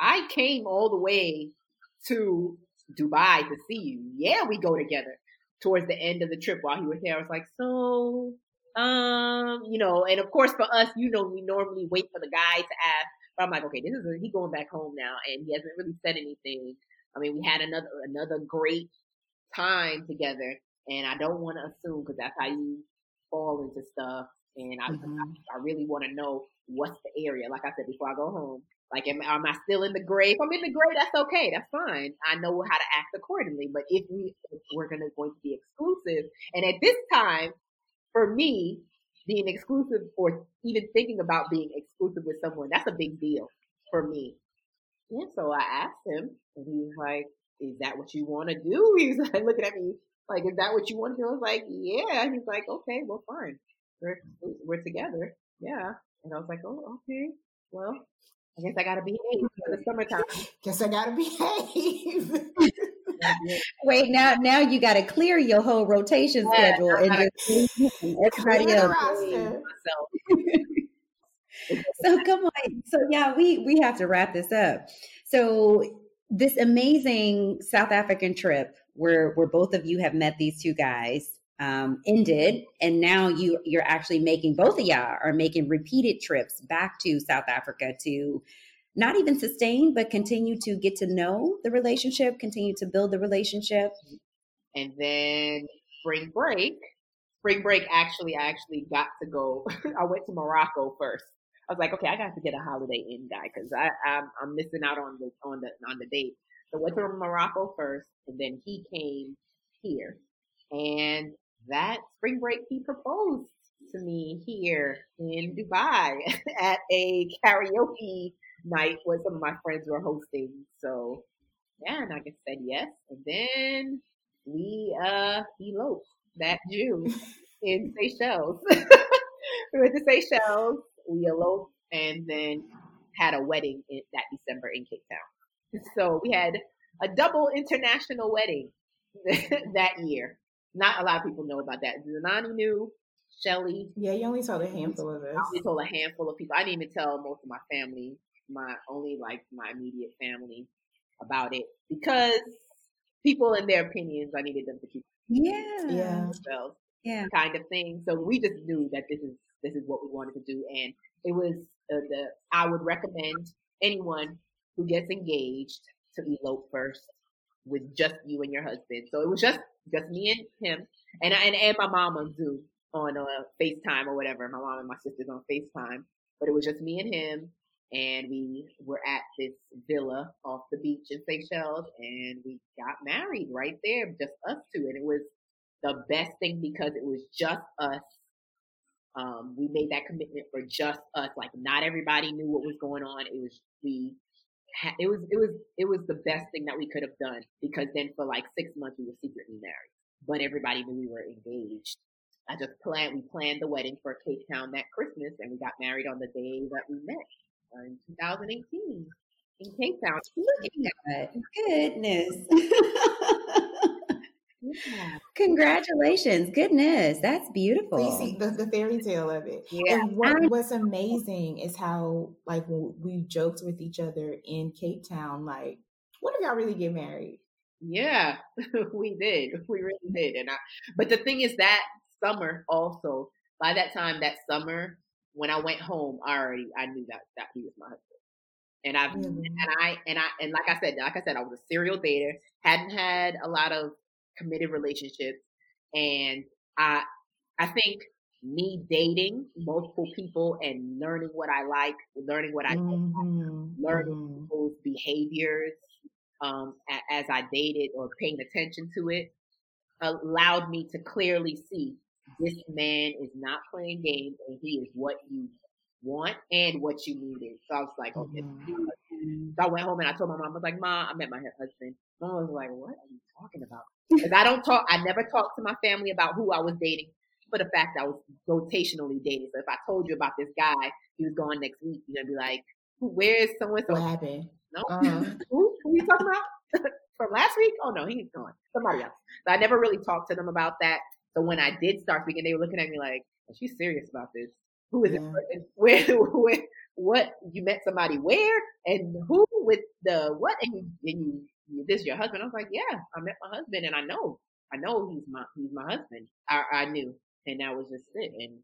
I came all the way to Dubai to see you. Yeah, we go together. Towards the end of the trip while he was there, I was like, so, um, you know, and of course for us, you know, we normally wait for the guy to ask, But I'm like, okay, this is a, he going back home now, and he hasn't really said anything. I mean, we had another another great time together, and I don't want to assume because that's how you fall into stuff. And I, mm-hmm. I, I really want to know what's the area. Like I said before I go home, like am, am I still in the gray? If I'm in the gray, that's okay. That's fine. I know how to act accordingly. But if we if we're gonna going to be exclusive, and at this time, for me, being exclusive or even thinking about being exclusive with someone, that's a big deal for me. And so I asked him, and he was like, "Is that what you want to do?" (laughs) He was like looking at me like, "Is that what you want to do?" I was like, "Yeah." He's like, "Okay, well, fine. We're we're together." Yeah. And I was like, "Oh, okay. Well, I guess I gotta behave for the summertime. Guess I gotta behave." (laughs) Wait, now now you got to clear your whole rotation yeah, schedule and just (laughs) everybody else. (laughs) so come on. So yeah, we we have to wrap this up. So this amazing South African trip where where both of you have met these two guys um, ended, and now you you're actually making both of y'all are making repeated trips back to South Africa to not even sustain, but continue to get to know the relationship, continue to build the relationship. And then spring break, spring break actually, I actually got to go. (laughs) I went to Morocco first. I was like, okay, I got to get a Holiday Inn guy because I I'm, I'm missing out on the on the on the date. So went to Morocco first, and then he came here, and that spring break he proposed to me here in Dubai (laughs) at a karaoke night where some of my friends were hosting. So yeah, and I just said yes. And then we uh eloped that June (laughs) in Seychelles. (laughs) we went to Seychelles, we eloped and then had a wedding in, that December in Cape Town. So we had a double international wedding that year. Not a lot of people know about that. Zenani knew, Shelly. Yeah, you only told a handful of us. I only told a handful of people. I didn't even tell most of my family my only like my immediate family about it because people in their opinions I needed them to keep yeah yeah themselves yeah kind of thing. So we just knew that this is this is what we wanted to do, and it was uh, the I would recommend anyone who gets engaged to elope first with just you and your husband. So it was just just me and him, and and and my mom on Zoom on uh, FaceTime or whatever. My mom and my sisters on FaceTime, but it was just me and him and we were at this villa off the beach in Seychelles and we got married right there, just us two. And it was the best thing because it was just us. Um, we made that commitment for just us. Like not everybody knew what was going on. It was, we, it was, it was, it was the best thing that we could have done because then for like six months we were secretly married, but everybody knew we were engaged. I just planned, we planned the wedding for Cape Town that Christmas and we got married on the day that we met in 2018 in Cape Town. Look at that. Goodness. (laughs) yeah. Congratulations. Goodness. That's beautiful. you see the, the fairy tale of it. Yeah. And what, what's amazing is how, like, we joked with each other in Cape Town, like, what if y'all really get married? Yeah, (laughs) we did. We really did. And I, but the thing is that summer also, by that time, that summer, when I went home, I already I knew that that he was my husband. And I mm-hmm. and I and I and like I said, like I said, I was a serial dater, hadn't had a lot of committed relationships, and I I think me dating multiple people and learning what I like, learning what I mm-hmm. learning mm-hmm. people's behaviors um, as I dated or paying attention to it allowed me to clearly see this man is not playing games and he is what you want and what you needed. So I was like, okay. Mm-hmm. So I went home and I told my mom, I was like, Mom, I met my husband. Mom was like, What are you talking about? Because I don't talk, I never talked to my family about who I was dating for the fact I was rotationally dating. So if I told you about this guy, he was gone next week, you're gonna be like, Where is someone? What happened? No, (laughs) uh-huh. who? Who are you talking about? (laughs) From last week? Oh no, he's gone. Somebody else. So I never really talked to them about that. So when I did start speaking, they were looking at me like, "Is she serious about this? Who is yeah. it? Where, (laughs) where, what? You met somebody where and who with the what? And you, and you, this your husband? I was like, yeah, I met my husband, and I know, I know he's my he's my husband. I, I knew, and that was just it. And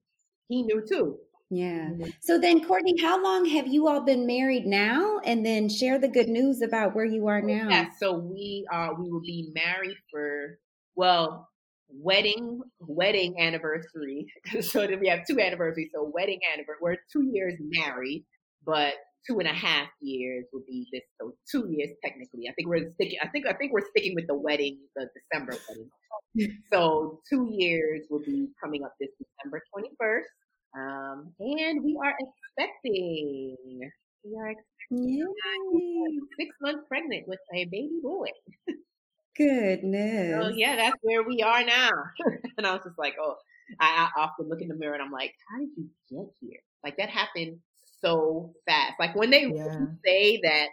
he knew too. Yeah. Mm-hmm. So then, Courtney, how long have you all been married now? And then share the good news about where you are oh, now. Yeah. So we are. We will be married for well, wedding wedding anniversary. (laughs) so then we have two anniversaries. So wedding anniversary. We're two years married, but two and a half years would be this. So two years technically. I think we're sticking. I think I think we're sticking with the wedding, the December wedding. (laughs) so two years will be coming up this December twenty first. Um, and we are expecting. We are expecting six months pregnant with a baby boy. (laughs) Goodness. So yeah, that's where we are now. (laughs) and I was just like, oh, I, I often look in the mirror and I'm like, how did you get here? Like that happened so fast. Like when they yeah. say that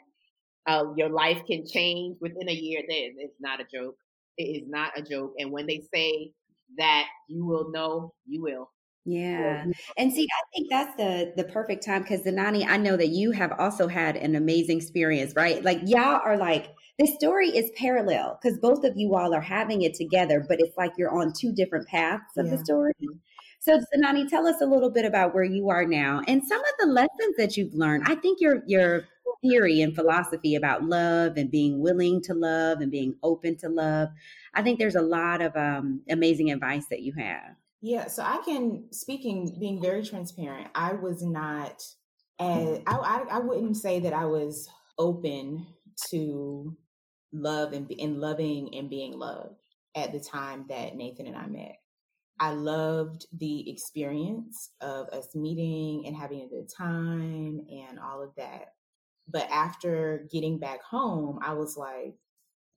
uh, your life can change within a year, then it's not a joke. It is not a joke. And when they say that you will know, you will. Yeah. And see, I think that's the the perfect time because Zenani, I know that you have also had an amazing experience, right? Like y'all are like the story is parallel because both of you all are having it together, but it's like you're on two different paths of yeah. the story. So Zenani, tell us a little bit about where you are now and some of the lessons that you've learned. I think your your theory and philosophy about love and being willing to love and being open to love. I think there's a lot of um, amazing advice that you have. Yeah, so I can speaking being very transparent. I was not as I, I, I wouldn't say that I was open to love and, and loving and being loved at the time that Nathan and I met. I loved the experience of us meeting and having a good time and all of that. But after getting back home, I was like,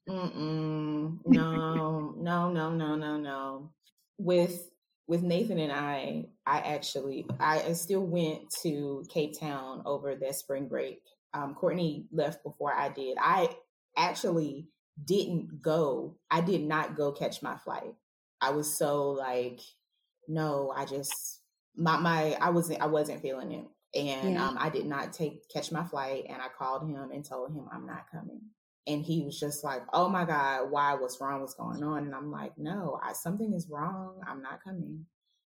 Mm-mm, no, (laughs) no, no, no, no, no. With with Nathan and I, I actually I still went to Cape Town over that spring break. Um, Courtney left before I did. I actually didn't go. I did not go catch my flight. I was so like, no, I just my my I wasn't I wasn't feeling it. And yeah. um, I did not take catch my flight and I called him and told him I'm not coming and he was just like, "Oh my God, why? What's wrong? What's going on?" And I'm like, "No, I, something is wrong. I'm not coming."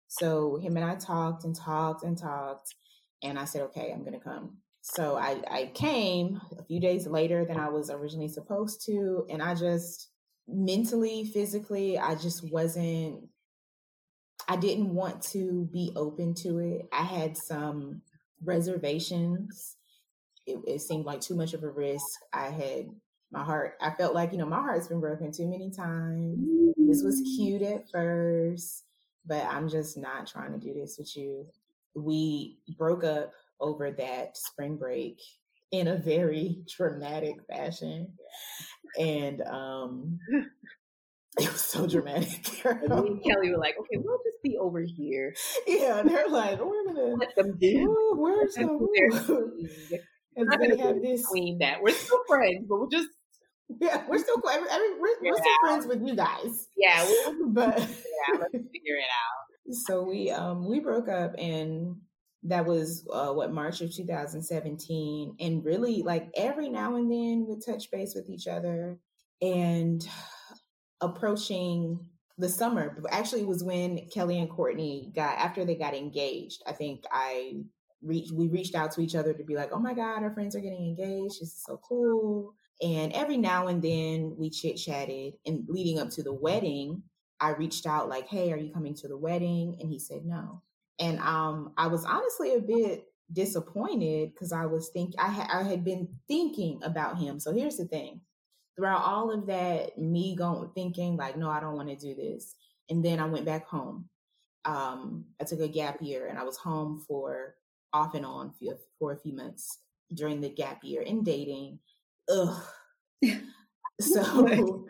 So him and I talked and talked and talked, and I said, "Okay, I'm gonna come." So I, I came a few days later than I was originally supposed to, and I just mentally, physically, I just wasn't. I didn't want to be open to it. I had some reservations. It, it seemed like too much of a risk. I had my heart i felt like you know my heart's been broken too many times this was cute at first but i'm just not trying to do this with you we broke up over that spring break in a very dramatic fashion and um (laughs) it was so dramatic. and me and Kelly were like, okay, we'll just be over here. Yeah, And they're like, we're gonna let them do. Where's the (laughs) Because they have this queen that we're still friends, but we're just yeah, we're still I mean, we're, we're still friends with you guys. Yeah, (laughs) but yeah, let's figure it out. So we um we broke up and that was uh, what March of 2017 and really like every now and then we touch base with each other and (sighs) approaching the summer actually was when Kelly and Courtney got after they got engaged I think I reached we reached out to each other to be like oh my god our friends are getting engaged this is so cool and every now and then we chit chatted. And leading up to the wedding, I reached out like, "Hey, are you coming to the wedding?" And he said no. And um, I was honestly a bit disappointed because I was think I, ha- I had been thinking about him. So here's the thing: throughout all of that, me going thinking like, "No, I don't want to do this," and then I went back home. Um, I took a gap year, and I was home for off and on for, a few months during the gap year and dating ugh. (laughs) (laughs) so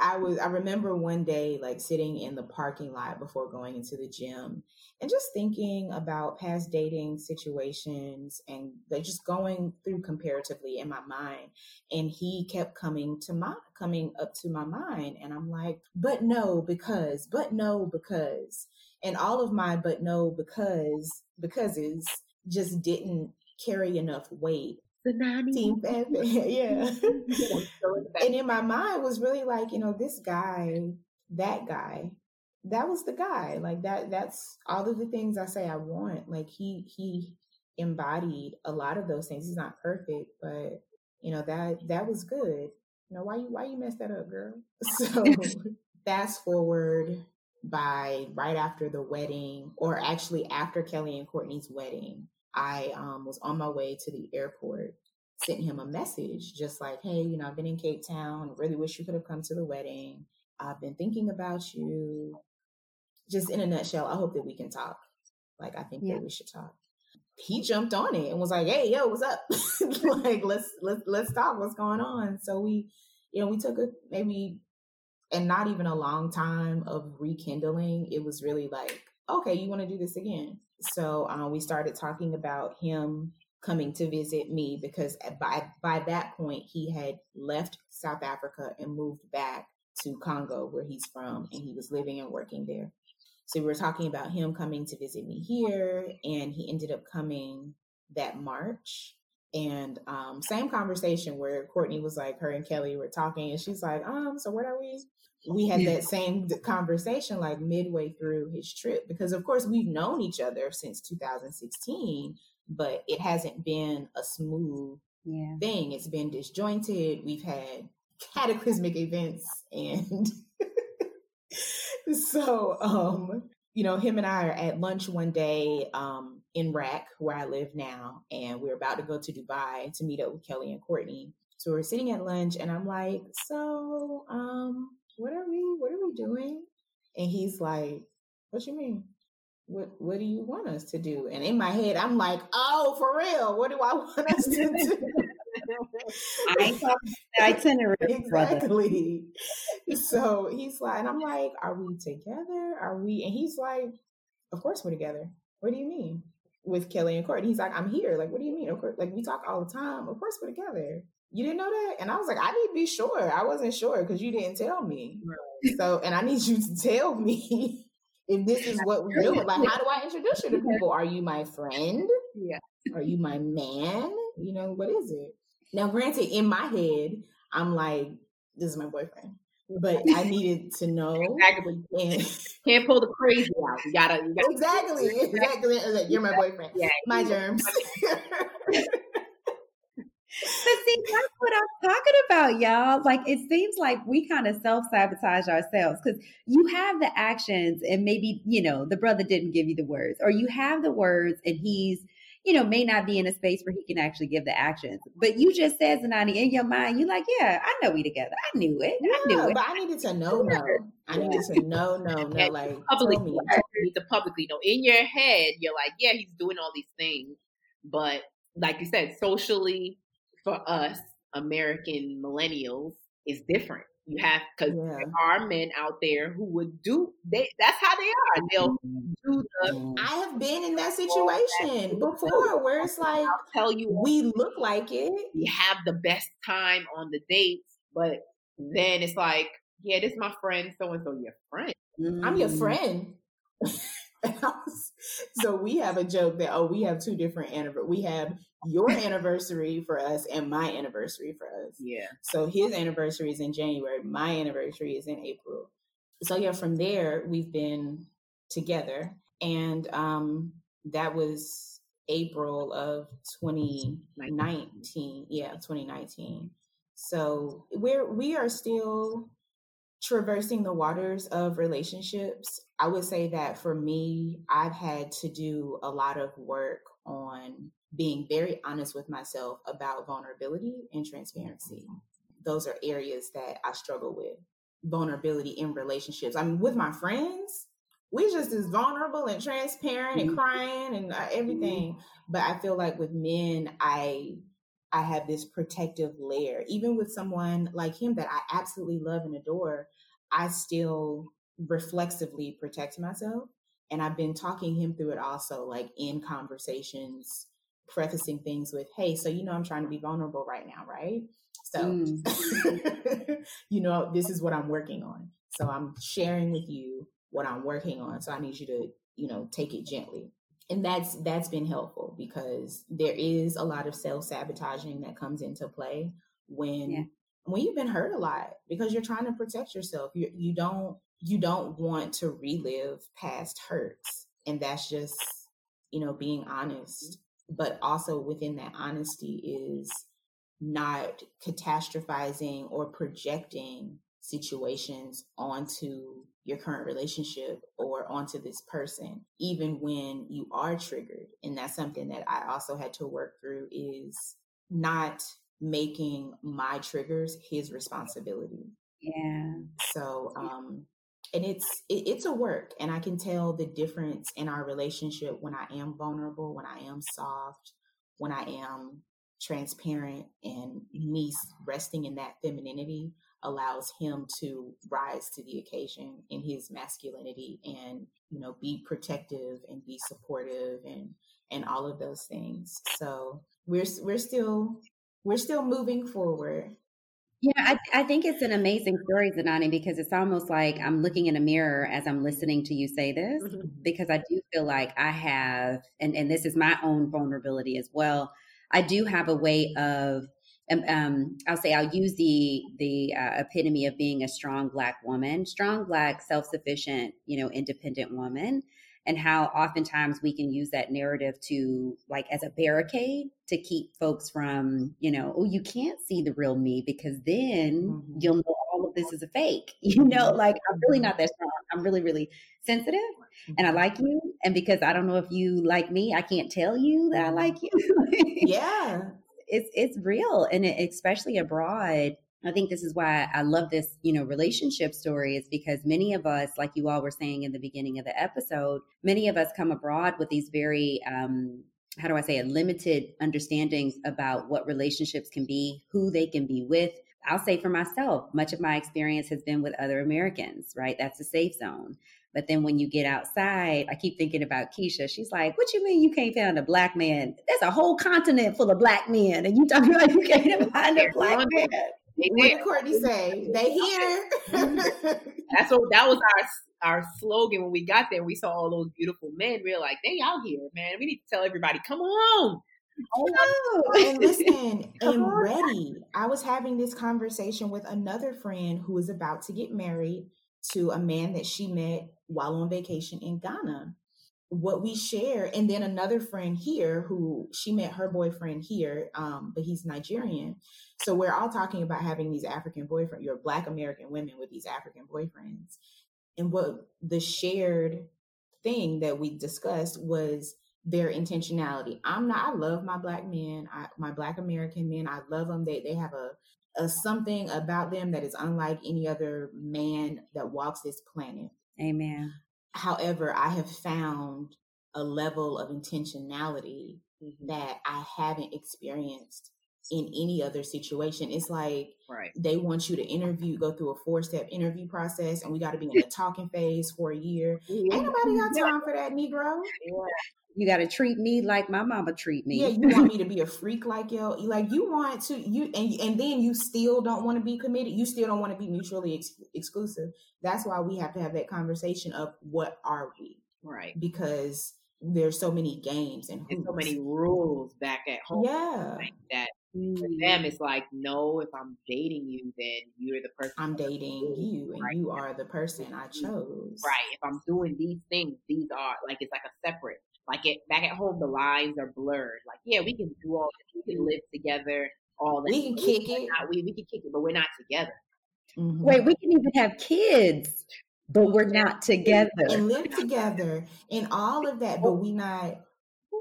I was I remember one day like sitting in the parking lot before going into the gym and just thinking about past dating situations and like just going through comparatively in my mind. And he kept coming to my coming up to my mind. And I'm like but no because but no because. And all of my but no because becauses just didn't carry enough weight Tsunami. Team (laughs) (laughs) yeah. (laughs) and in my mind was really like, you know, this guy, that guy that was the guy. Like that that's all of the things I say I want. Like he he embodied a lot of those things. He's not perfect, but you know, that that was good. You know, why you why you messed that up, girl? So fast forward by right after the wedding, or actually after Kelly and Courtney's wedding, I um, was on my way to the airport, sent him a message, just like, hey, you know, I've been in Cape Town. Really wish you could have come to the wedding. I've been thinking about you. Just in a nutshell, I hope that we can talk. Like, I think yeah. that we should talk. He jumped on it and was like, "Hey, yo, what's up? (laughs) like, let's let's let's talk. What's going on?" So we, you know, we took a maybe, and not even a long time of rekindling. It was really like, okay, you want to do this again? So uh, we started talking about him coming to visit me because by by that point he had left South Africa and moved back to Congo where he's from and he was living and working there. So we were talking about him coming to visit me here and he ended up coming that March and um, same conversation where Courtney was like her and Kelly were talking and she's like um so what are we we had that same conversation like midway through his trip because of course we've known each other since 2016 but it hasn't been a smooth yeah. thing. It's been disjointed. We've had cataclysmic events and (laughs) so um you know him and i are at lunch one day um in RAC where i live now and we're about to go to dubai to meet up with kelly and courtney. So we're sitting at lunch and i'm like so um what are we what are we doing? And he's like, What you mean? What what do you want us to do? And in my head, I'm like, Oh, for real, what do I (laughs) want us to do? (laughs) I (laughs) itinerary, exactly. so he's like, and I'm like, Are we together? Are we? And he's like, Of course we're together. What do you mean? With Kelly and court He's like, I'm here. Like, what do you mean? Of course, like we talk all the time. Of course we're together you didn't know that? And I was like, I need to be sure. I wasn't sure because you didn't tell me. Right. So, and I need you to tell me (laughs) if this is what we're doing. Like, how do I introduce you to (laughs) people? Are you my friend? Yeah. Are you my man? You know, what is it? Now, granted, in my head, I'm like, this is my boyfriend. But I needed to know. Exactly. And (laughs) Can't pull the crazy out. You gotta, you gotta exactly, exactly. You're my boyfriend. Yeah. My germs. But see, that's what I'm talking about, y'all. Like, it seems like we kind of self sabotage ourselves because you have the actions, and maybe, you know, the brother didn't give you the words, or you have the words and he's, you know, may not be in a space where he can actually give the actions. But you just said, Zenani, in your mind, you're like, yeah, I know we together. I knew it. Yeah, I knew it. But I needed to know, no. I needed to know, no, (laughs) no. Like, publicly, you need to publicly know. In your head, you're like, yeah, he's doing all these things. But like you said, socially, for us American millennials is different. You have because yeah. there are men out there who would do they that's how they are. They'll mm-hmm. do the mm-hmm. I have been in that situation before where it's like I'll tell you we look like it. We have the best time on the dates, but then it's like, yeah, this is my friend, so and so your friend. Mm-hmm. I'm your mm-hmm. friend. (laughs) so we have a joke that oh we have two different anniversaries we have your anniversary for us and my anniversary for us. Yeah. So his anniversary is in january my anniversary is in april. So yeah from there we've been together and um that was april of 2019 yeah 2019 so we're we are still traversing the waters of relationships, I would say that for me, I've had to do a lot of work on being very honest with myself about vulnerability and transparency. Those are areas that I struggle with. Vulnerability in relationships. I mean, with my friends, we just as vulnerable and transparent and mm-hmm. crying and uh, everything. But I feel like with men, I I have this protective layer. Even with someone like him that I absolutely love and adore, I still reflexively protect myself. And I've been talking him through it also, like in conversations, prefacing things with, hey, so you know, I'm trying to be vulnerable right now, right? So, mm. (laughs) you know, this is what I'm working on. So I'm sharing with you what I'm working on. So I need you to, you know, take it gently and that's that's been helpful because there is a lot of self-sabotaging that comes into play when yeah. when you've been hurt a lot because you're trying to protect yourself you you don't you don't want to relive past hurts. And that's just, you know, being honest. But also within that honesty is not catastrophizing or projecting situations onto your current relationship or onto this person, even when you are triggered. And that's something that I also had to work through is not making my triggers his responsibility. Yeah. So, um, and it's it, it's a work, and I can tell the difference in our relationship when I am vulnerable, when I am soft, when I am transparent, and me resting in that femininity allows him to rise to the occasion in his masculinity and you know be protective and be supportive and and all of those things. So we're we're still we're still moving forward yeah, I, I think it's an amazing story, Zenani, because it's almost like I'm looking in a mirror as I'm listening to you say this, mm-hmm. because I do feel like I have, and, and this is my own vulnerability as well. I do have a way of, um, um I'll say, I'll use the the uh, epitome of being a strong Black woman, strong Black, self sufficient, you know, independent woman and how oftentimes we can use that narrative to like as a barricade to keep folks from you know oh you can't see the real me because then mm-hmm. you'll know all of this is a fake (laughs) you know mm-hmm. like i'm really not that strong i'm really really sensitive and i mm-hmm. like you and because i don't know if you like me i can't tell you that i like you yeah (laughs) it's it's real and it, especially abroad I think this is why I love this, you know, relationship story is because many of us, like you all were saying in the beginning of the episode, many of us come abroad with these very, um, how do I say it, limited understandings about what relationships can be, who they can be with. I'll say for myself, much of my experience has been with other Americans, right? That's a safe zone. But then when you get outside, I keep thinking about Keisha. She's like, "What you mean you can't find a black man? There's a whole continent full of black men, and you talking (laughs) about you can't find a black man." What did Courtney say? They here. (laughs) That's what that was our our slogan when we got there. We saw all those beautiful men. We were like, they out here, man. We need to tell everybody, come on. Oh, and listen, (laughs) and ready. I was having this conversation with another friend who is about to get married to a man that she met while on vacation in Ghana what we share. And then another friend here who she met her boyfriend here um, but he's nigerian. So we're all talking about having these african boyfriends your black american women with these african boyfriends. And what the shared thing that we discussed was their intentionality. I'm not i love my black men I, my black american men i love them. They, they have a a something about them that is unlike any other man that walks this planet. Amen However, I have found a level of intentionality mm-hmm. that I haven't experienced in any other situation. It's like right. they want you to interview, go through a four step interview process, and we got to be in (laughs) the talking phase for a year. Yeah. Ain't nobody got time for that, Negro. Yeah. You got to treat me like my mama treat me. Yeah, you want me to be a freak like yo, like you want to you, and and then you still don't want to be committed. You still don't want to be mutually ex- exclusive. That's why we have to have that conversation of what are we, right? Because there's so many games and, and so many rules back at home. Yeah, like that for them mm. it's like no if i'm dating you then you're the person i'm dating you and right. you are the person i mm-hmm. chose right if i'm doing these things these are like it's like a separate like it back at home, the lines are blurred. Like, yeah, we can do all this. We can live together. All that. We can kick it. Not, we, we can kick it, but we're not together. Mm-hmm. Wait, we can even have kids, but we're not together. And live together and all of that, but we not.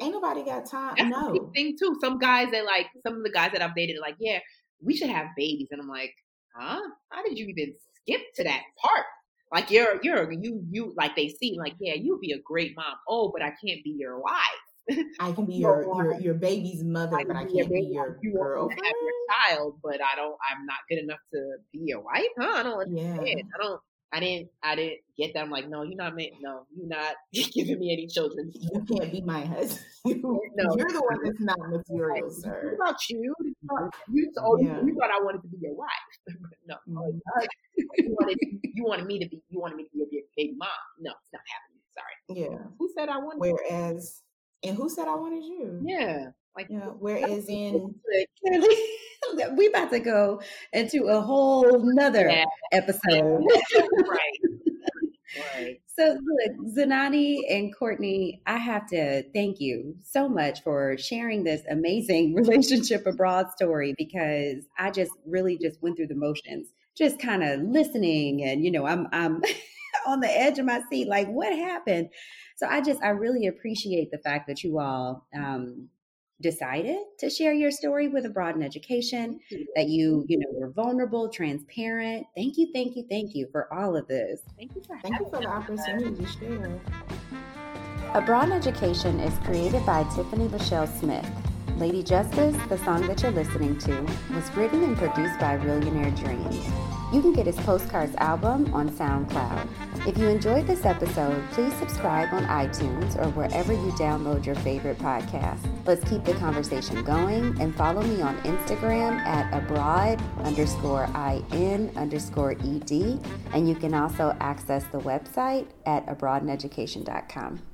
Ain't nobody got time. That's no the thing too. Some guys that like some of the guys that I've dated are like, yeah, we should have babies, and I'm like, huh? How did you even skip to that part? Like you're you're you you like they see like yeah you'd be a great mom. Oh, but I can't be your wife. I can be (laughs) your your your baby's mother, I but I can't be your you girlfriend. Have your child, but I don't. I'm not good enough to be your wife. Huh? I don't understand. Yeah. I don't. I didn't. I didn't get that. I'm like, no, you're not. No, you're not (laughs) giving me any children. You can't be my husband. (laughs) no, you're the one that's not material, sir. What about you? You, oh, yeah. you, you, thought I wanted to be your wife. (laughs) no, mm-hmm. you wanted you wanted me to be you wanted me to be your baby mom. No, it's not happening. Sorry. Yeah. Who said I wanted? Whereas, and who said I wanted you? Yeah. Like, yeah. Whereas in (laughs) clearly, (laughs) we about to go into a whole nother yeah. episode. right. So, look, Zenani and Courtney, I have to thank you so much for sharing this amazing (laughs) relationship abroad story because I just really just went through the motions, just kind of listening, and you know, I'm I'm (laughs) on the edge of my seat, like what happened. So, I just I really appreciate the fact that you all um, decided to share your story with abroad in education mm-hmm. that you you know were vulnerable transparent. Thank you thank you thank you for all of this. Thank you for, thank you for the opportunity to share. Abroad in education is created by tiffany lachelle smith. Lady justice the song that you're listening to was written and produced by Millionaire dreams. You can get his postcards album on SoundCloud. If you enjoyed this episode, please subscribe on iTunes or wherever you download your favorite podcast. Let's keep the conversation going and follow me on Instagram at abroad underscore in underscore ed. And you can also access the website at abroadeducation.com.